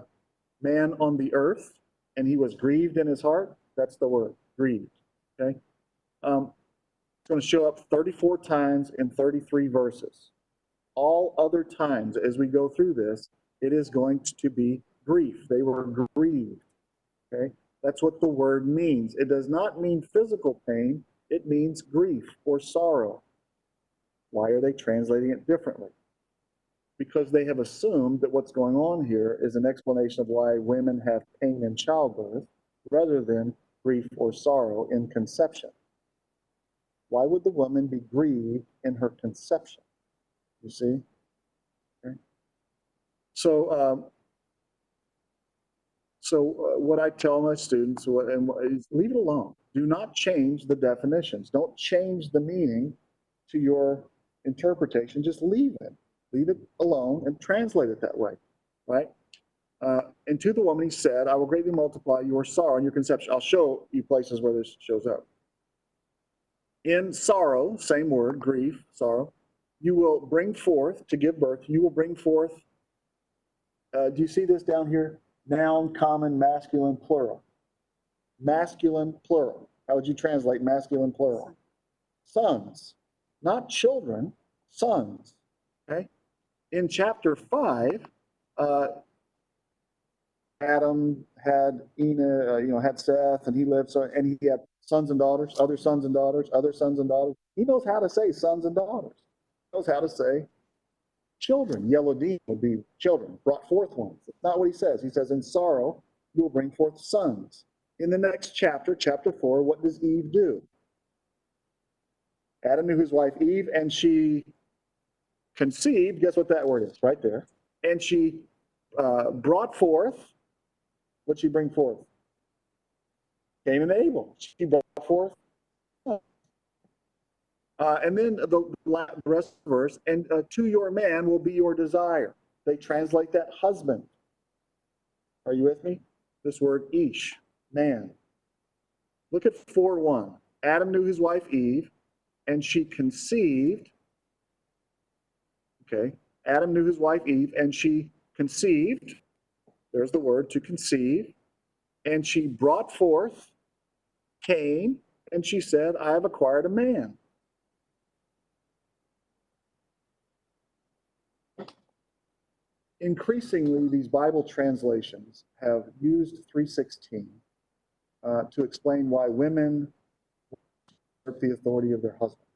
man on the earth and he was grieved in his heart. That's the word, grieved. Okay? Um, it's going to show up 34 times in 33 verses. All other times as we go through this, it is going to be grief. They were grieved. Okay? That's what the word means. It does not mean physical pain, it means grief or sorrow. Why are they translating it differently? Because they have assumed that what's going on here is an explanation of why women have pain in childbirth rather than grief or sorrow in conception. Why would the woman be grieved in her conception? You see? Okay. So, um, so uh, what I tell my students what, and is leave it alone. Do not change the definitions. Don't change the meaning to your interpretation. Just leave it. Leave it alone and translate it that way, right? Uh, and to the woman he said, I will greatly multiply your sorrow and your conception. I'll show you places where this shows up. In sorrow, same word, grief, sorrow, you will bring forth to give birth. You will bring forth. Uh, do you see this down here? Noun, common, masculine, plural. Masculine, plural. How would you translate masculine, plural? Sons, not children, sons. Okay. In chapter five, uh, Adam had Enoch, uh, you know, had Seth, and he lived so, and he had sons and daughters, other sons and daughters, other sons and daughters. He knows how to say sons and daughters. He knows how to say children. Yelodim would be children, brought forth ones. That's not what he says. He says, in sorrow, you will bring forth sons. In the next chapter, chapter four, what does Eve do? Adam knew his wife Eve, and she conceived. Guess what that word is? Right there. And she uh, brought forth. What'd she bring forth? Cain and Abel. She brought forth. Uh, and then the, the rest of the verse, and uh, to your man will be your desire. They translate that husband. Are you with me? This word ish, man. Look at 4 1. Adam knew his wife Eve, and she conceived. Okay. Adam knew his wife Eve, and she conceived. There's the word to conceive. And she brought forth Cain, and she said, I have acquired a man. Increasingly, these Bible translations have used 316 uh, to explain why women usurp the authority of their husband.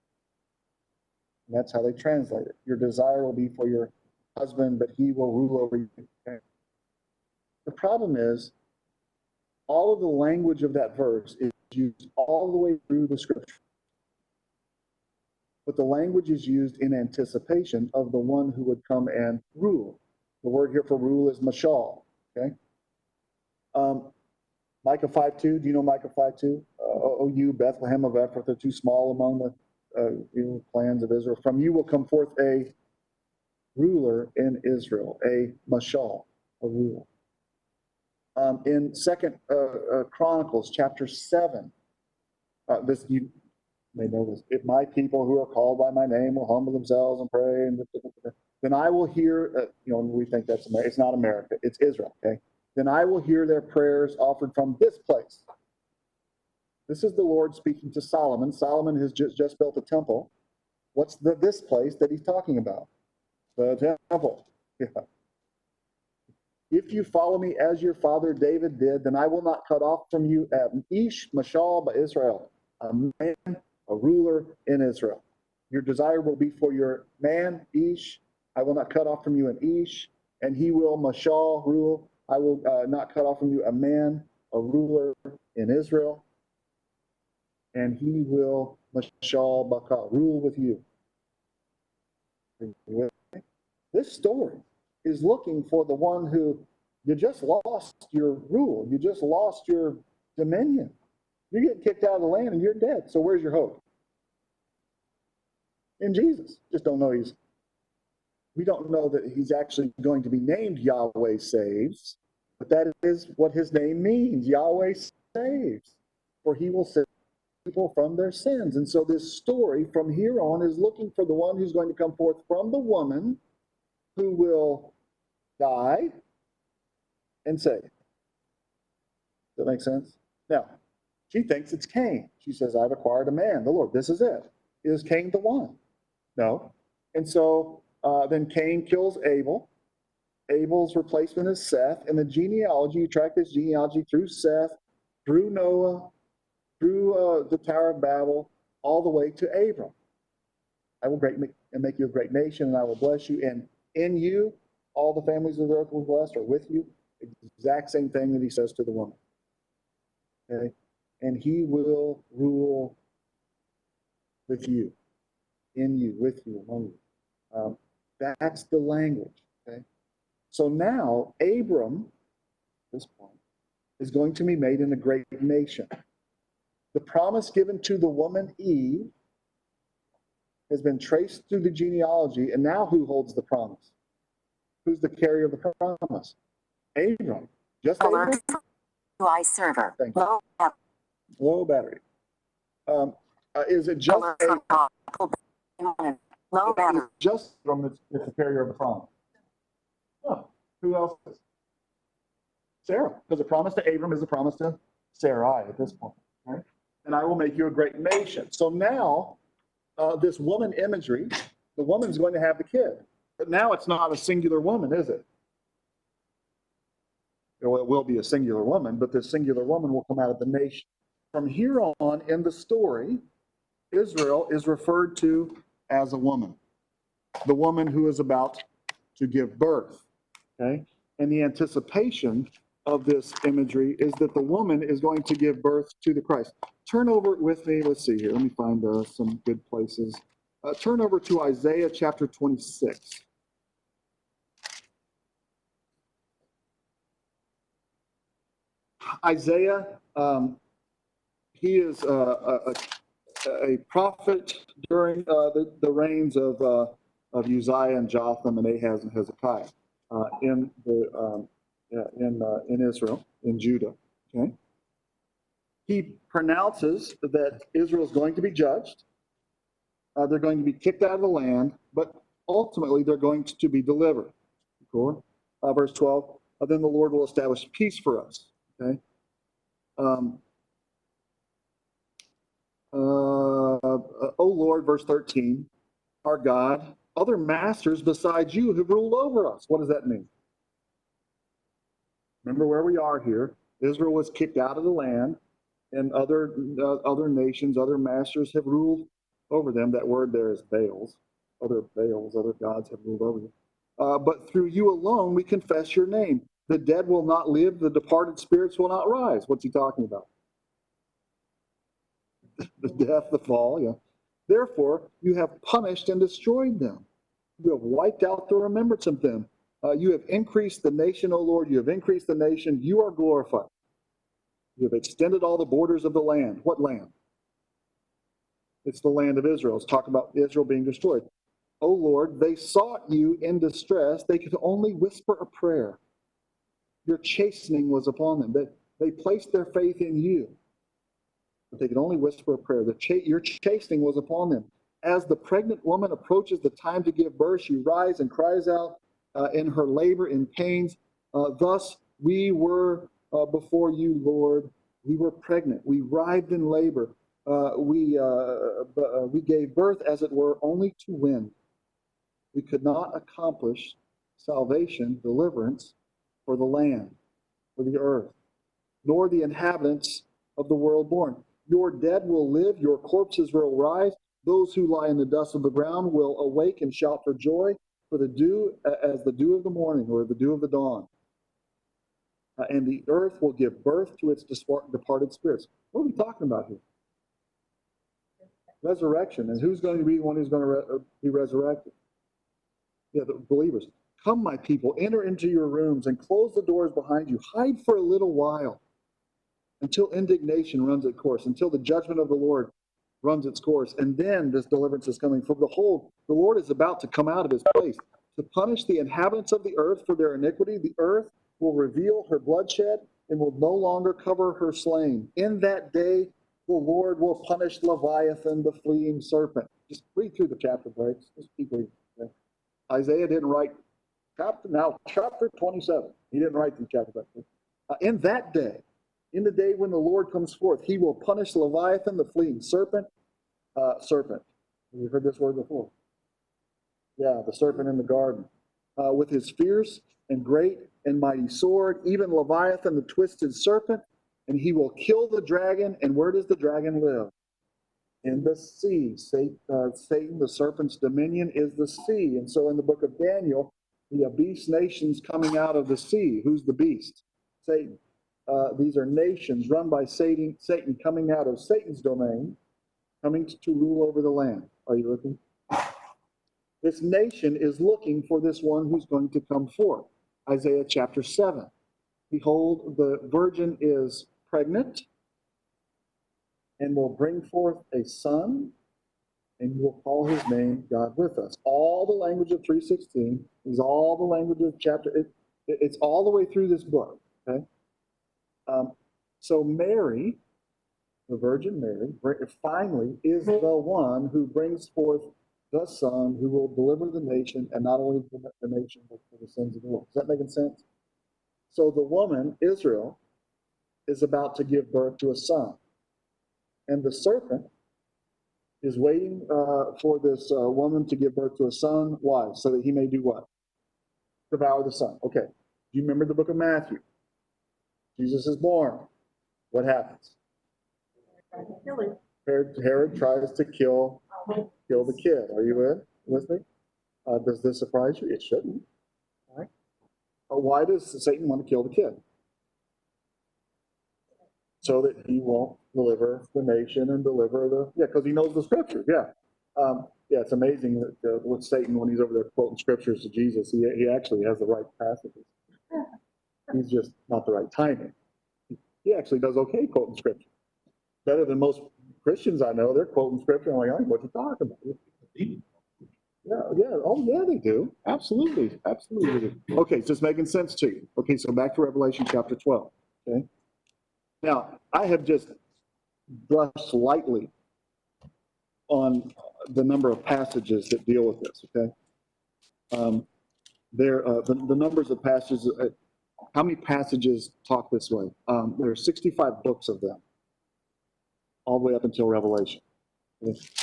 And that's how they translate it. Your desire will be for your husband, but he will rule over you. The problem is, all of the language of that verse is used all the way through the scripture. But the language is used in anticipation of the one who would come and rule. The word here for rule is mashal, okay? Um, Micah 5 2, do you know Micah 5 2? Uh, o you, Bethlehem of Ephrathah, too small among the uh, clans of Israel. From you will come forth a ruler in Israel, a mashal, a ruler. Um, in Second uh, uh, Chronicles, chapter 7, uh, this you may know this. If my people who are called by my name will humble themselves and pray, and then I will hear. Uh, you know, we think that's America. It's not America. It's Israel. Okay. Then I will hear their prayers offered from this place. This is the Lord speaking to Solomon. Solomon has just, just built a temple. What's the this place that he's talking about? The temple. Yeah. If you follow me as your father David did, then I will not cut off from you at Ish Mashal by Israel, a man, a ruler in Israel. Your desire will be for your man, Ish. I will not cut off from you an Ish, and he will Mashal rule. I will uh, not cut off from you a man, a ruler in Israel, and he will Mashal Bakal rule with you. This story is looking for the one who you just lost your rule, you just lost your dominion. You're getting kicked out of the land and you're dead. So where's your hope? In Jesus. Just don't know he's we don't know that he's actually going to be named Yahweh saves, but that is what his name means. Yahweh saves. For he will save people from their sins. And so this story from here on is looking for the one who's going to come forth from the woman who will die and save. Does that make sense? Now, she thinks it's Cain. She says, I've acquired a man, the Lord. This is it. Is Cain the one? No. And so uh, then Cain kills Abel. Abel's replacement is Seth. And the genealogy, you track this genealogy through Seth, through Noah, through uh, the Tower of Babel, all the way to Abram. I will great make, and make you a great nation, and I will bless you. And in you, all the families of the earth will be blessed, or with you. Exact same thing that he says to the woman. Okay? And he will rule with you, in you, with you, among you. Um, that's the language. Okay. So now Abram, at this point, is going to be made in a great nation. The promise given to the woman Eve has been traced through the genealogy, and now who holds the promise? Who's the carrier of the promise? Abram. Just Alert. Abram? UI server. Thank you. Low battery. Um, uh, is it just alert Abram? from Apple. Pay. Low battery. It's just from the, the carrier of the promise. Oh, who else is? Sarah, because the promise to Abram is the promise to Sarai at this point, right? And I will make you a great nation. So now, uh, this woman imagery, the woman's going to have the kid. But now it's not a singular woman, is it? Well, it will be a singular woman, but this singular woman will come out of the nation. From here on in the story, Israel is referred to as a woman, the woman who is about to give birth. Okay? And the anticipation of this imagery is that the woman is going to give birth to the Christ. Turn over with me. Let's see here. Let me find uh, some good places. Uh, turn over to Isaiah chapter 26. Isaiah, um, he is uh, a, a a prophet during uh, the, the reigns of, uh, of Uzziah and Jotham and Ahaz and Hezekiah uh, in, the, um, in, uh, in Israel, in Judah. Okay? He pronounces that Israel is going to be judged. Uh, they're going to be kicked out of the land, but ultimately they're going to be delivered. Cool. Uh, verse 12, "Uh, then the Lord will establish peace for us. Okay? Um, uh, uh, O Lord, verse 13, our God, other masters besides you have ruled over us. What does that mean? Remember where we are here. Israel was kicked out of the land, and other uh, other nations, other masters have ruled over them. That word there is Baals. Other Baals, other gods have ruled over you. Uh, but through you alone we confess your name. The dead will not live, the departed spirits will not rise. What's he talking about? the death, the fall, yeah. Therefore, you have punished and destroyed them. You have wiped out the remembrance of them. Uh, you have increased the nation, O Lord. You have increased the nation. You are glorified. You have extended all the borders of the land. What land? It's the land of Israel. It's talking about Israel being destroyed. O Lord, they sought you in distress. They could only whisper a prayer. Your chastening was upon them. They, they placed their faith in you but they could only whisper a prayer. Cha- your chastening was upon them. As the pregnant woman approaches the time to give birth, she rises and cries out uh, in her labor in pains. Uh, thus we were uh, before you, Lord. We were pregnant. We writhed in labor. Uh, we uh, uh, we gave birth, as it were, only to win. We could not accomplish salvation, deliverance for the land, for the earth, nor the inhabitants of the world born. Your dead will live, your corpses will rise. Those who lie in the dust of the ground will awake and shout for joy. for the dew as the dew of the morning or the dew of the dawn. Uh, and the earth will give birth to its departed spirits. What are we talking about here? Resurrection. And who's going to be the one who's going to re- uh, be resurrected? Yeah, the believers. Come, my people, enter into your rooms and close the doors behind you. Hide for a little while until indignation runs its course, until the judgment of the Lord runs its course. And then this deliverance is coming. For behold, the Lord is about to come out of his place to punish the inhabitants of the earth for their iniquity. The earth will reveal her bloodshed and will no longer cover her slain. In that day, the Lord will punish Leviathan, the fleeing serpent. Just read through the chapter breaks. Just keep reading. Isaiah didn't write chapter now, chapter 27. He didn't write the chapter breaks. Uh, in that day, in the day when the Lord comes forth, he will punish Leviathan, the fleeing serpent. Uh, serpent. Have you heard this word before? Yeah, the serpent in the garden. Uh, with his fierce and great and mighty sword, even Leviathan, the twisted serpent, and he will kill the dragon. And where does the dragon live? In the sea. Satan, uh, Satan, the serpent's dominion is the sea. And so in the book of Daniel, the beast nations coming out of the sea. Who's the beast? Satan. Uh, these are nations run by Satan, Satan coming out of Satan's domain, coming to, to rule over the land. Are you looking? This nation is looking for this one who's going to come forth. Isaiah chapter 7. Behold, the virgin is pregnant and will bring forth a son, and you will call his name God with us. All the language of 316 is all the language of chapter, it, it- it's all the way through this book, okay? Um, so Mary, the Virgin Mary, finally is the one who brings forth the Son who will deliver the nation, and not only the the nation, but for the sins of the world. Is that making sense? So the woman, Israel, is about to give birth to a son. And the serpent is waiting uh, for this uh, woman to give birth to a son. Why? So that he may do what? Devour the son. Okay. Do you remember the book of Matthew? Jesus is born. What happens? Herod, Herod tries to kill kill the kid. Are you with with me? Uh, does this surprise you? It shouldn't. Right. Why does Satan want to kill the kid? So that he won't deliver the nation and deliver the yeah, because he knows the scriptures. Yeah, um, yeah. It's amazing that uh, with Satan when he's over there quoting scriptures to Jesus, he he actually has the right passages. He's just not the right timing. He actually does okay quoting scripture, better than most Christians I know. They're quoting scripture. I'm like, "Oh, what you talking about? Yeah, yeah, oh, yeah, they do. Absolutely, absolutely. Okay, it's making sense to you. Okay, so back to Revelation chapter 12, okay? Now, I have just brushed lightly on the number of passages that deal with this, okay? Um, There, uh, the, the numbers of passages, uh, how many passages talk this way? Um, There are 65 books of them, all the way up until Revelation.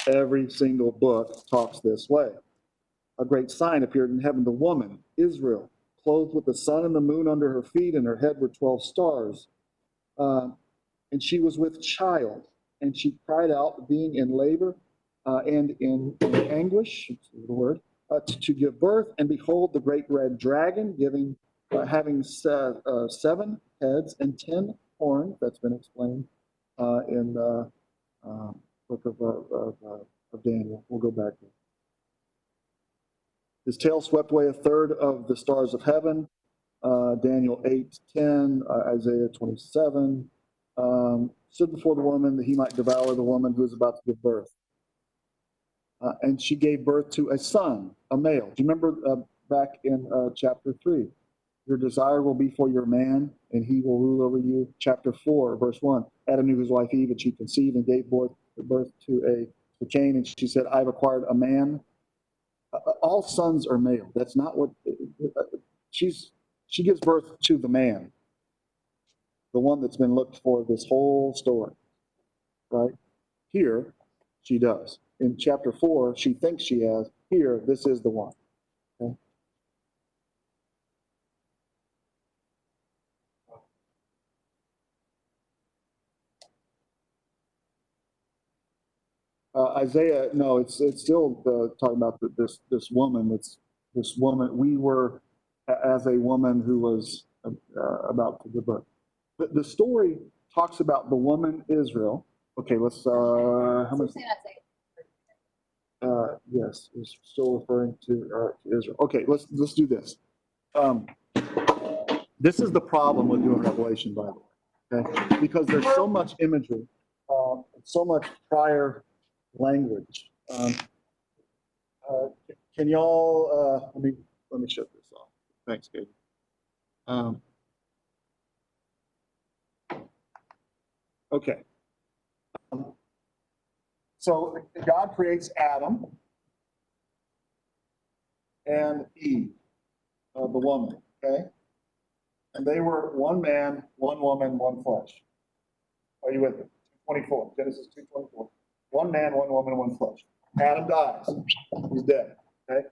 Every single book talks this way. A great sign appeared in heaven, the woman, Israel, clothed with the sun and the moon under her feet, and her head were 12 stars. Uh, and she was with child, and she cried out, being in labor uh, and in, in anguish, word, uh, to, to give birth. And behold, the great red dragon, giving, uh, having se- uh, seven heads and ten horns, that's been explained uh, in the uh, book of, uh, of, uh, of Daniel. We'll go back there. His tail swept away a third of the stars of heaven. Daniel 8, 10, uh, Isaiah 27. Um, stood before the woman that he might devour the woman who was about to give birth. And she gave birth to a son, a male. Do you remember back in chapter 3? Your desire will be for your man, and he will rule over you. Chapter 4, verse 1. Adam knew his wife Eve, and she conceived and gave birth, birth to a to Cain, and she said, I've acquired a man. Uh, all sons are male. That's not what uh, she's. She gives birth to the man, the one that's been looked for this whole story, right? Here, she does. In chapter four, she thinks she has. Here, this is the one. Okay? Uh, Isaiah, no, it's it's still uh, talking about the, this this woman that's this woman, we were as a woman who was uh, about to give birth. The, the story talks about the woman Israel. Okay, let's, uh, how much? Uh, yes, it's still referring to, uh, to Israel. Okay, let's, let's do this. Um, this is the problem with doing Revelation, by the way, okay? Because there's so much imagery, uh, so much prior language. Um, uh, Can y'all, uh, let me, let me shut this off. Thanks, Gabe. Um, Okay. Um, So God creates Adam and Eve, uh, the woman, okay? And they were one man, one woman, one flesh. Are you with me? 24, Genesis 2:24. One man, one woman, one flesh. Adam dies. He's dead, okay?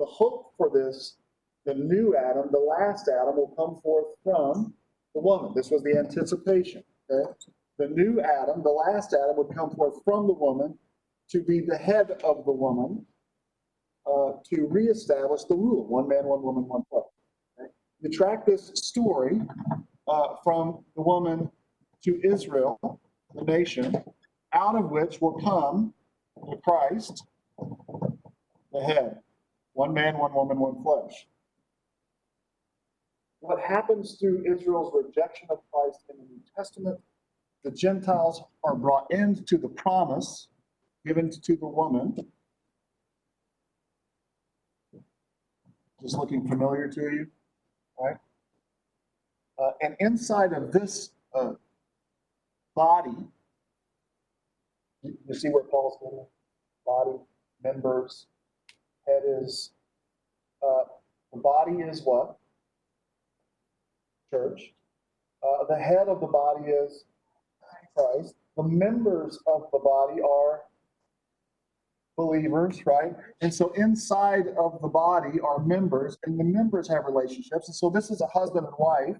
The hook for this, the new Adam, the last Adam will come forth from the woman. This was the anticipation, okay? The new Adam, the last Adam would come forth from the woman to be the head of the woman, uh, to reestablish the rule, one man, one woman, one flesh. okay? You track this story, uh, from the woman to Israel, the nation, out of which will come the Christ, the head. One man, one woman, one flesh. What happens through Israel's rejection of Christ in the New Testament, the Gentiles are brought into the promise given to the woman. Just looking familiar to you, right? Uh, and inside of this, uh, body, you, see where Paul's getting, body, members, head is, uh, the body is what? Church. Uh, the head of the body is Christ. The members of the body are believers, right? And so inside of the body are members, and the members have relationships. And so this is a husband and wife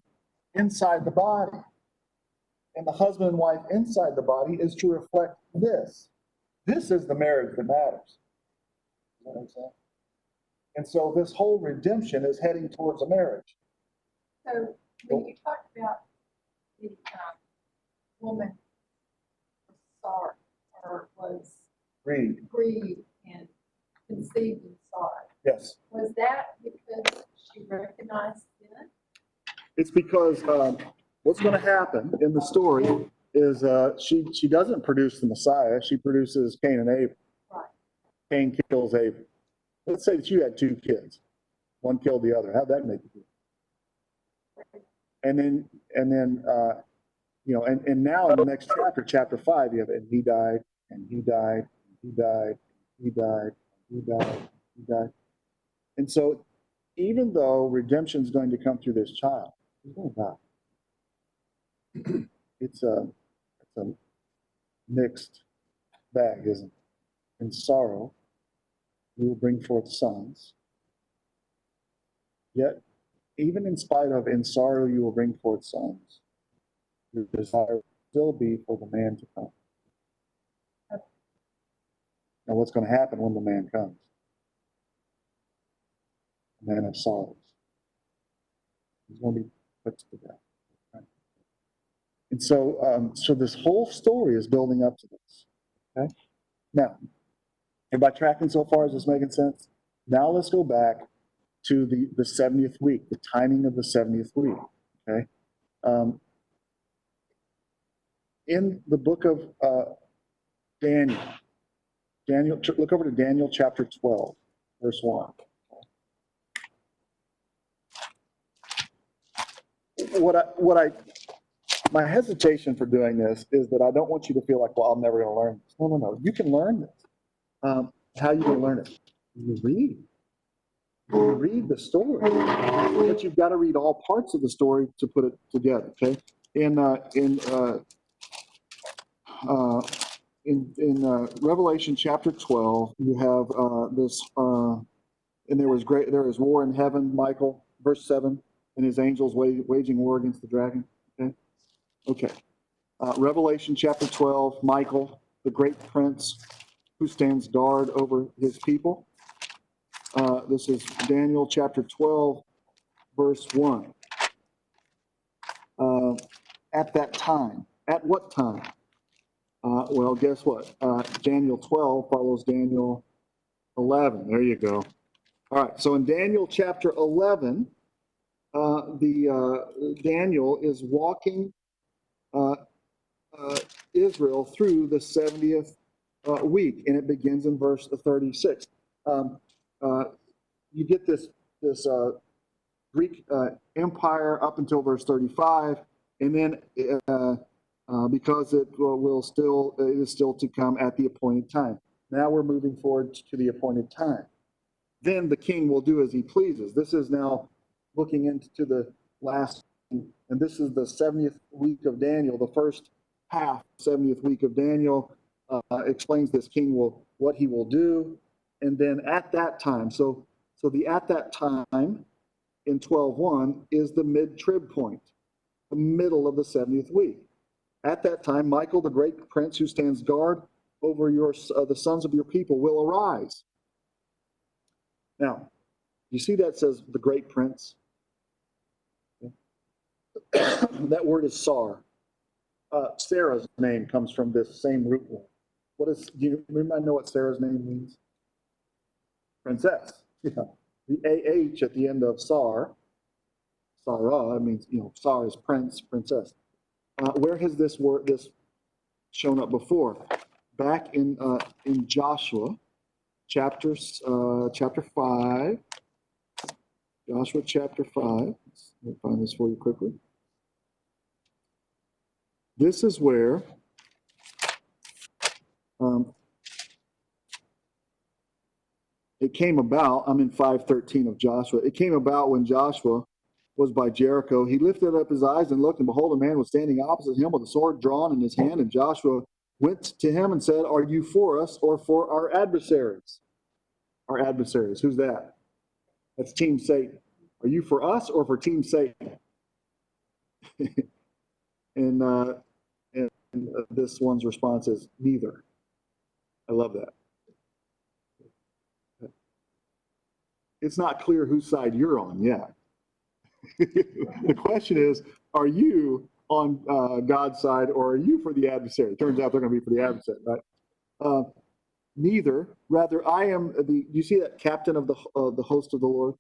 inside the body. And the husband and wife inside the body is to reflect this. This is the marriage that matters. Does that make sense? And so this whole redemption is heading towards a marriage. So when you talked about the, um, woman was sorry, or was Read. grieved and conceived in sorrow, Yes. was that because she recognized sin? It's because um, what's going to happen in the story is uh, she she doesn't produce the Messiah. She produces Cain and Abel. Cain kills Abel. Let's say that you had two kids. One killed the other. How'd that make you feel? And then and then uh, you know and, and now in the next chapter, chapter five, you have and he died and he died and he died he died he died he died. And so even though redemption is going to come through this child, he's going to die. It's a, it's a mixed bag, isn't it? In sorrow, we will bring forth sons. Yet, even in spite of in sorrow, you will bring forth sons. Your desire will still be for the man to come. Now, what's going to happen when the man comes? A man of sorrows. He's going to be put to death. And so, um, so this whole story is building up to this. Okay? Now, everybody tracking so far? Is this making sense? Now let's go back to the, the 70th week, the timing of the 70th week. Okay? Um, in the book of uh, Daniel, Daniel, look over to Daniel chapter 12, verse 1. what I, what I, my hesitation for doing this is that I don't want you to feel like, well, I'm never going to learn this. No, no, no. You can learn this. Um, how you going to learn it? You read. You read the story, but you've got to read all parts of the story to put it together. Okay. In uh, in uh, uh, in in uh, Revelation chapter 12, you have uh, this, uh, and there was great, there is war in heaven. Michael, verse seven and his angels wa- waging war against the dragon. Okay. Okay. Uh, Revelation chapter 12, Michael, the great prince who stands guard over his people. Uh, This is Daniel chapter 12, verse 1. Uh, At that time, at what time? Uh, Well, guess what? Uh, Daniel 12 follows Daniel 11. There you go. All right, so in Daniel chapter 11, uh, the, uh, Daniel is walking uh, uh, Israel through the 70th uh, week, and it begins in verse 36. Um, uh, You get this, this uh, Greek empire up until verse 35, and then because it will will still, it is still to come at the appointed time. Now we're moving forward to the appointed time. Then the king will do as he pleases. This is now looking into the last, and this is the 70th week of Daniel, the first half, 70th week of Daniel, uh, explains this king will, what he will do. And then at that time, so, so the at that time in 12.1 is the mid-trib point, the middle of the 70th week. At that time, Michael, the great prince who stands guard over your, uh, the sons of your people will arise. Now, you see that says the great prince? That word is Sar. Uh, Sarah's name comes from this same root word. What is, do you remember, know what Sarah's name means? Princess. Yeah. The AH at the end of Sar, Sarah, means, you know, Sar is prince, princess. Uh, where has this word, this shown up before? Back in, uh, in Joshua, chapters, uh, chapter five. Joshua chapter five. Let me find this for you quickly. This is where um, it came about, I'm in 513 of Joshua. It came about when Joshua was by Jericho. He lifted up his eyes and looked, and behold, a man was standing opposite him with a sword drawn in his hand. And Joshua went to him and said, Are you for us or for our adversaries? Our adversaries. Who's that? That's Team Satan. Are you for us or for Team Satan? and, uh, and this one's response is neither. I love that. It's not clear whose side you're on yet. the question is, are you on uh, God's side or are you for the adversary? Turns out they're going to be for the adversary, right? Uh, neither. Rather, I am the. You see that captain of the uh, the host of the Lord?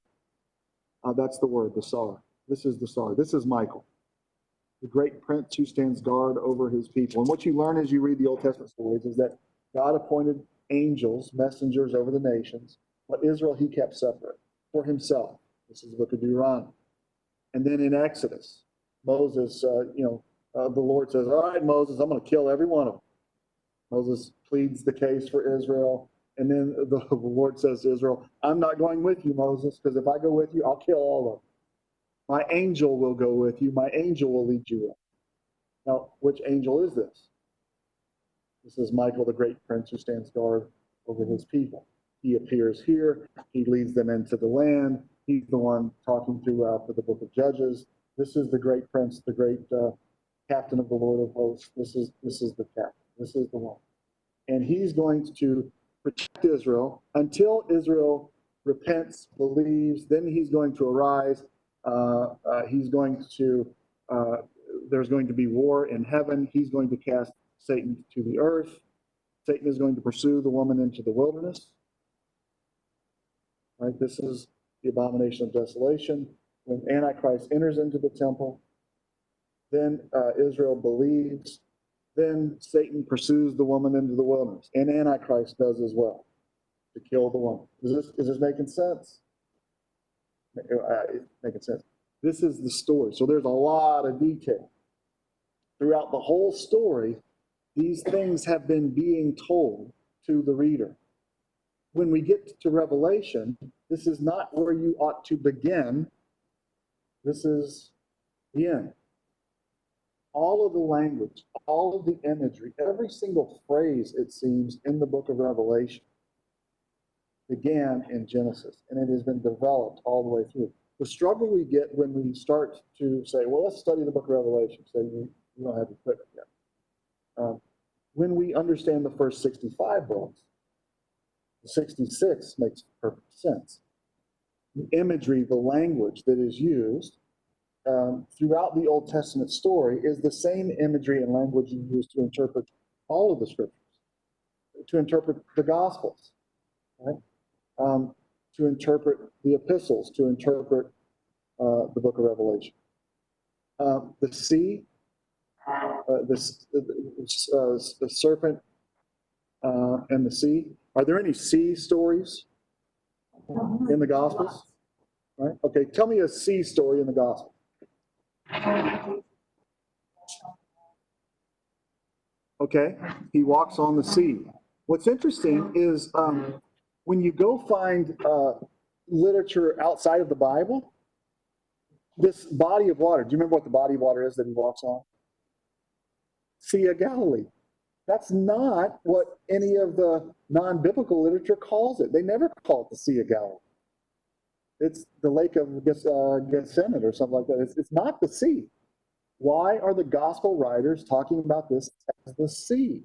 Uh, that's the word, the Sar. This is the Sar. This is Michael, the great prince who stands guard over his people. And what you learn as you read the Old Testament stories is that God appointed angels, messengers over the nations, but Israel he kept separate for himself. This is the book of Deuteronomy. And then in Exodus, Moses, uh, you know, uh, the Lord says, All right, Moses, I'm going to kill every one of them. Moses pleads the case for Israel. And then the, the Lord says to Israel, I'm not going with you, Moses, because if I go with you, I'll kill all of them. My angel will go with you. My angel will lead you in. Now, which angel is this? This is Michael, the great prince who stands guard over his people. He appears here. He leads them into the land. He's the one talking throughout the book of Judges. This is the great prince, the great uh, captain of the Lord of hosts. This is this is the captain. This is the one, and he's going to protect Israel until Israel repents, believes. Then he's going to arise. Uh, uh, he's going to. Uh, there's going to be war in heaven. He's going to cast Satan to the earth. Satan is going to pursue the woman into the wilderness. Right. This is the abomination of desolation. When Antichrist enters into the temple, then uh, Israel believes. Then Satan pursues the woman into the wilderness, and Antichrist does as well to kill the woman. Is this is this making sense? Uh, making sense. This is the story. So there's a lot of detail throughout the whole story. These things have been being told to the reader. When we get to Revelation, this is not where you ought to begin. This is the end. All of the language, all of the imagery, every single phrase, it seems, in the book of Revelation began in Genesis, and it has been developed all the way through. The struggle we get when we start to say, well, let's study the book of Revelation, so you, you don't have to put it yet. Um, when we understand the first 65 books, the 66 makes perfect sense. the imagery, the language that is used um, throughout the Old Testament story is the same imagery and language you use to interpret all of the scriptures, to interpret the Gospels, right? Um, to interpret the epistles, to interpret uh, the book of Revelation. Uh, the sea, uh, uh, the serpent uh, and the sea. Are there any sea stories in the Gospels? Right? Okay, tell me a sea story in the Gospel. Okay, he walks on the sea. What's interesting is um, when you go find uh, literature outside of the Bible, this body of water, do you remember what the body of water is that he walks on? Sea of Galilee. That's not what any of the non-biblical literature calls it. They never call it the Sea of Galilee. It's the Lake of Geth- uh, Gethsemane or something like that. It's, it's not the sea. Why are the gospel writers talking about this as the Sea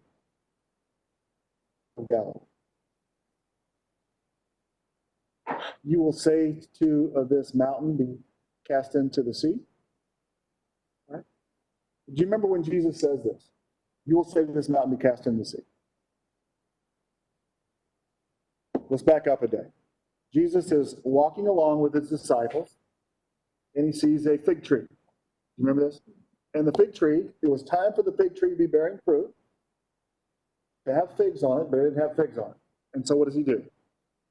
of Galilee? You will say to uh, this mountain, be cast into the sea. Right? Do you remember when Jesus says this? You will say to this mountain, be cast into the sea. Let's back up a day. Jesus is walking along with his disciples, and he sees a fig tree. Do you remember this? And the fig tree, it was time for the fig tree to be bearing fruit, to have figs on it, but it didn't have figs on it. And so what does he do?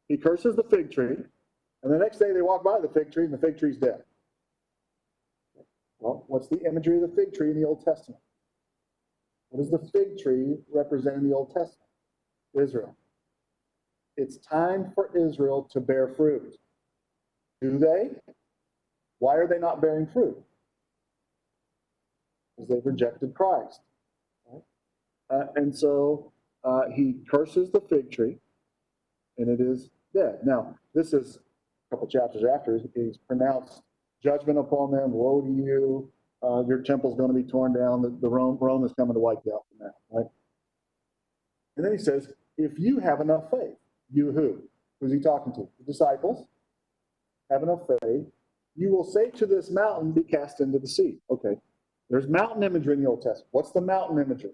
He curses the fig tree, and the next day they walk by the fig tree, and the fig tree's dead. Well, what's the imagery of the fig tree in the Old Testament? What does the fig tree represent in the Old Testament? Israel. It's time for Israel to bear fruit. Do they? Why are they not bearing fruit? Because they've rejected Christ. right? Uh, and so uh, he curses the fig tree, and it is dead. Now, this is a couple chapters after he's pronounced judgment upon them. Woe to you! Uh, your temple's going to be torn down. The, the Rome, Rome is coming to wipe you out from that, right? And then he says, if you have enough faith, you who? Who's he talking to? The disciples have enough faith. You will say to this mountain, be cast into the sea. Okay. There's mountain imagery in the Old Testament. What's the mountain imagery?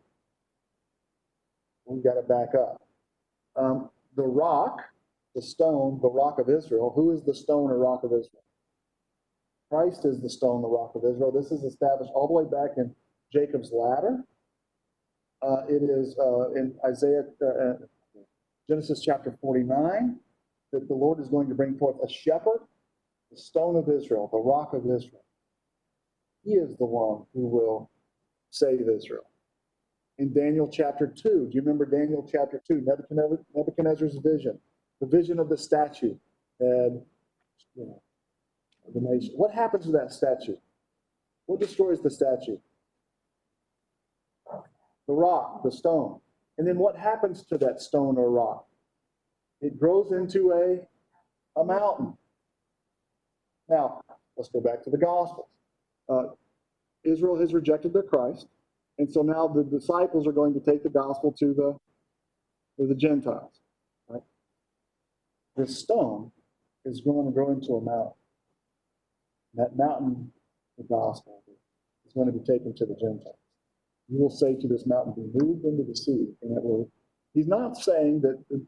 We've got to back up. Um, the rock, the stone, the rock of Israel. Who is the stone or rock of Israel? Christ is the stone, the rock of Israel. This is established all the way back in Jacob's ladder. Uh, it is uh, in Isaiah, uh, uh, Genesis chapter 49, that the Lord is going to bring forth a shepherd, the stone of Israel, the rock of Israel. He is the one who will save Israel. In Daniel chapter 2, do you remember Daniel chapter 2, Nebuchadnezzar's vision, the vision of the statue, and you know, the nation. What happens to that statue? What destroys the statue? The rock, the stone. And then what happens to that stone or rock? It grows into a, a mountain. Now, let's go back to the Gospels. Uh, Israel has rejected their Christ, and so now the disciples are going to take the gospel to the to the Gentiles. This stone is going to grow into a mountain. That mountain, the gospel, is going to be taken to the Gentiles. You will say to this mountain, be moved into the sea, and it will. He's not saying that the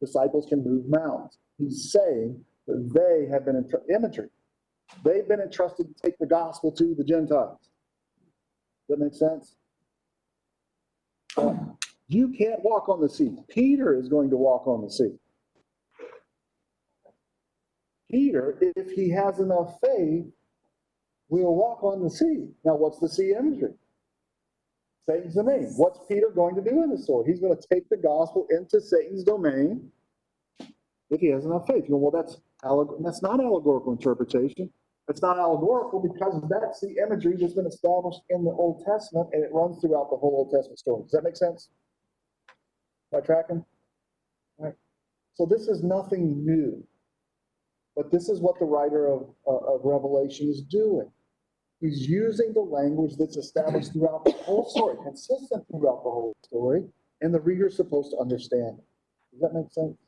disciples can move mountains. He's saying that they have been imagery. They've been entrusted to take the gospel to the Gentiles. Does that make sense? You can't walk on the sea. Peter is going to walk on the sea. Peter, if he has enough faith, will walk on the sea. Now, what's the sea imagery? Satan's domain. What's Peter going to do in the story? He's going to take the gospel into Satan's domain if he has enough faith. You go, well, that's that's not allegorical interpretation. It's not allegorical because that's the imagery that's been established in the Old Testament and it runs throughout the whole Old Testament story. Does that make sense? Am I tracking? All right. So this is nothing new. But this is what the writer of, uh, of Revelation is doing. He's using the language that's established throughout the whole story, consistent throughout the whole story, and the reader's supposed to understand it. Does that make sense?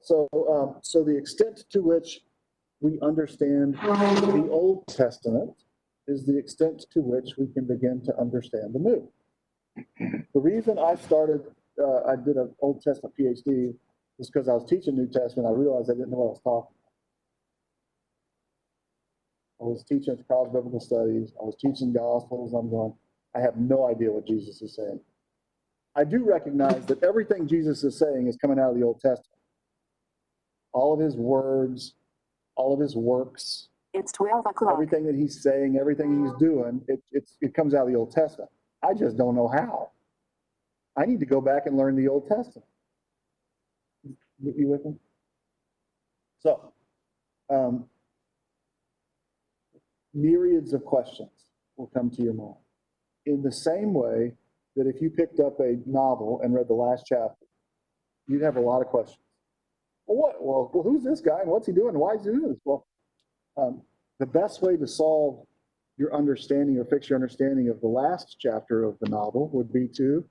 So, um, so the extent to which we understand the Old Testament is the extent to which we can begin to understand the New. The reason I started, uh, I did an Old Testament PhD was because I was teaching New Testament. I realized I didn't know what I was talking. I was teaching at the College of Biblical Studies. I was teaching Gospels. I'm going, I have no idea what Jesus is saying. I do recognize that everything Jesus is saying is coming out of the Old Testament. All of his words, all of his works, It's 12 o'clock. everything that he's saying, everything he's doing, it, it's, it comes out of the Old Testament. I just don't know how. I need to go back and learn the Old Testament. You with me? So, um, myriads of questions will come to your mind. In the same way that if you picked up a novel and read the last chapter, you'd have a lot of questions. Well, what? Well, well who's this guy and what's he doing? Why is he doing this? Well, um, the best way to solve your understanding or fix your understanding of the last chapter of the novel would be to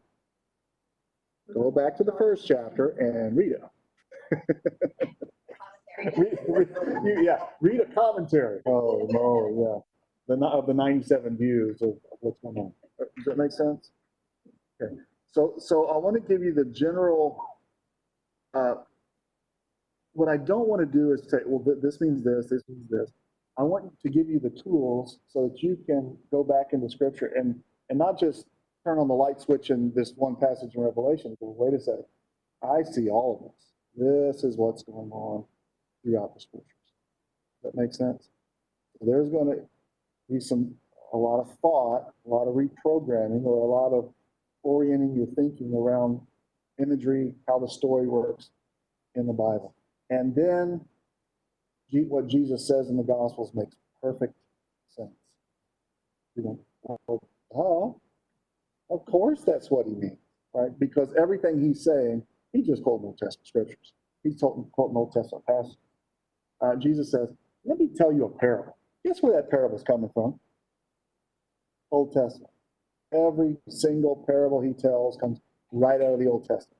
go back to the first chapter and read it. Read- read- Yeah, read a commentary. Oh, no, yeah. The, of the 97 views of what's going on. Does that make sense? Okay, so, so I want to give you the general, uh, what I don't want to do is say, well, this means this, this means this. I want to give you the tools so that you can go back into scripture and, and not just turn on the light switch in this one passage in Revelation. Wait a second. I see all of this. This is what's going on throughout the scriptures. That makes sense? There's going to be some, a lot of thought, a lot of reprogramming, or a lot of orienting your thinking around imagery, how the story works in the Bible. And then what Jesus says in the Gospels makes perfect sense. You know, oh, oh, of course that's what he means, right? Because everything he's saying, he just quoted Old Testament scriptures. He's quoting Old Testament passages. Uh, Jesus says, let me tell you a parable. Guess where that parable is coming from? Old Testament. Every single parable he tells comes right out of the Old Testament.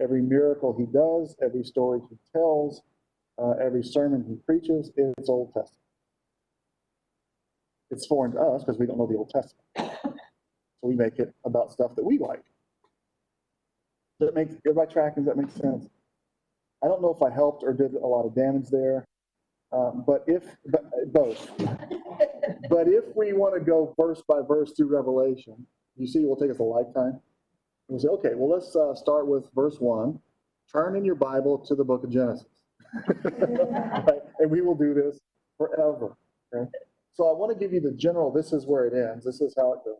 Every miracle he does, every story he tells, uh, every sermon he preaches, it's Old Testament. It's foreign to us because we don't know the Old Testament. So we make it about stuff that we like. That make, everybody tracking, that make sense? I don't know if I helped or did a lot of damage there. Um, but if, but, both. But if we want to go verse by verse through Revelation, you see, it will take us a lifetime. We'll say, okay, well, let's uh, start with verse one. Turn in your Bible to the book of Genesis. Right? And we will do this forever. Okay? So I want to give you the general, this is where it ends, this is how it goes.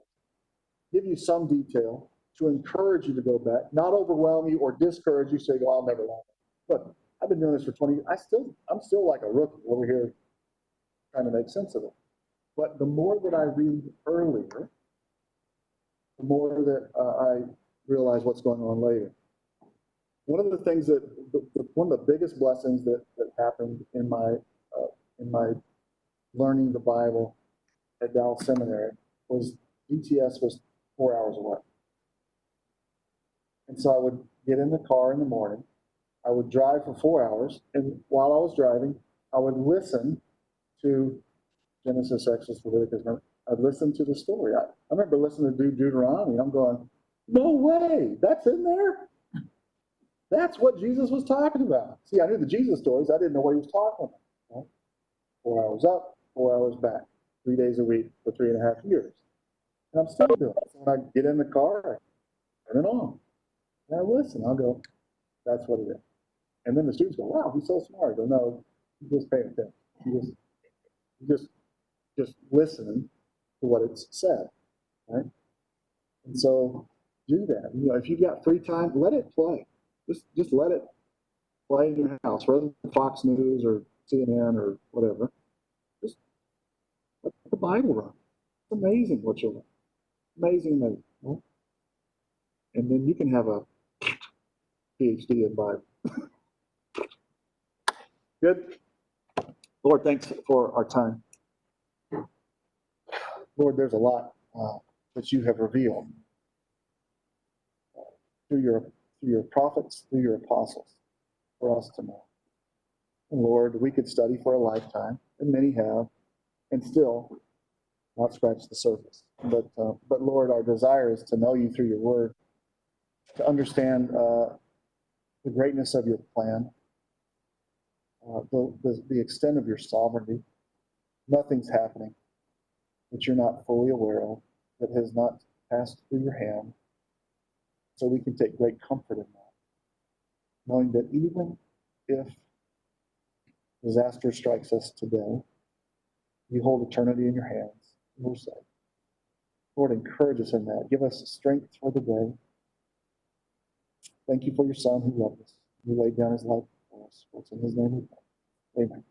Give you some detail to encourage you to go back, not overwhelm you or discourage you, say, well, I'll never learn. Look, I've been doing this for 20 years. I still, I'm still like a rookie over here trying to make sense of it. But the more that I read earlier, the more that uh, I realize what's going on later. One of the things that, the, the, one of the biggest blessings that, that happened in my, uh, in my learning the Bible at Dallas Seminary was DTS was four hours away. And so I would get in the car in the morning, I would drive for four hours, and while I was driving, I would listen to Genesis, Exodus, Leviticus. I'd listen to the story. I, I remember listening to Deut- Deuteronomy, I'm going, no way, that's in there? That's what Jesus was talking about. See, I knew the Jesus stories. I didn't know what he was talking about. Four hours up, four hours back, three days a week for three and a half years. And I'm still doing it. So when I get in the car, I turn it on. I listen. I'll go, that's what it is. And then the students go, wow, he's so smart. I go, no, you just pay attention. You just, just, just listen to what it's said, right? And so do that. You know, if you've got free time, let it play. Just, just let it play in your house, rather than Fox News or CNN or whatever. Just let the Bible run. It's amazing what you'll learn. Amazing, amazing. And then you can have a PhD in Bible. Good. Lord, thanks for our time. Lord, there's a lot uh, that you have revealed through your through your prophets, through your apostles. for us to know. And Lord, we could study for a lifetime, and many have, and still not scratch the surface. But, uh, but Lord, our desire is to know you through your word, to understand uh, the greatness of your plan, uh, the, the, the extent of your sovereignty. Nothing's happening that you're not fully aware of, that has not passed through your hand. So we can take great comfort in that, knowing that even if disaster strikes us today, you hold eternity in your hands. and We're safe. Lord, encourage us in that. Give us strength for the day. Thank you for your son who loved us. He laid down his life for us. What's in his name. Amen.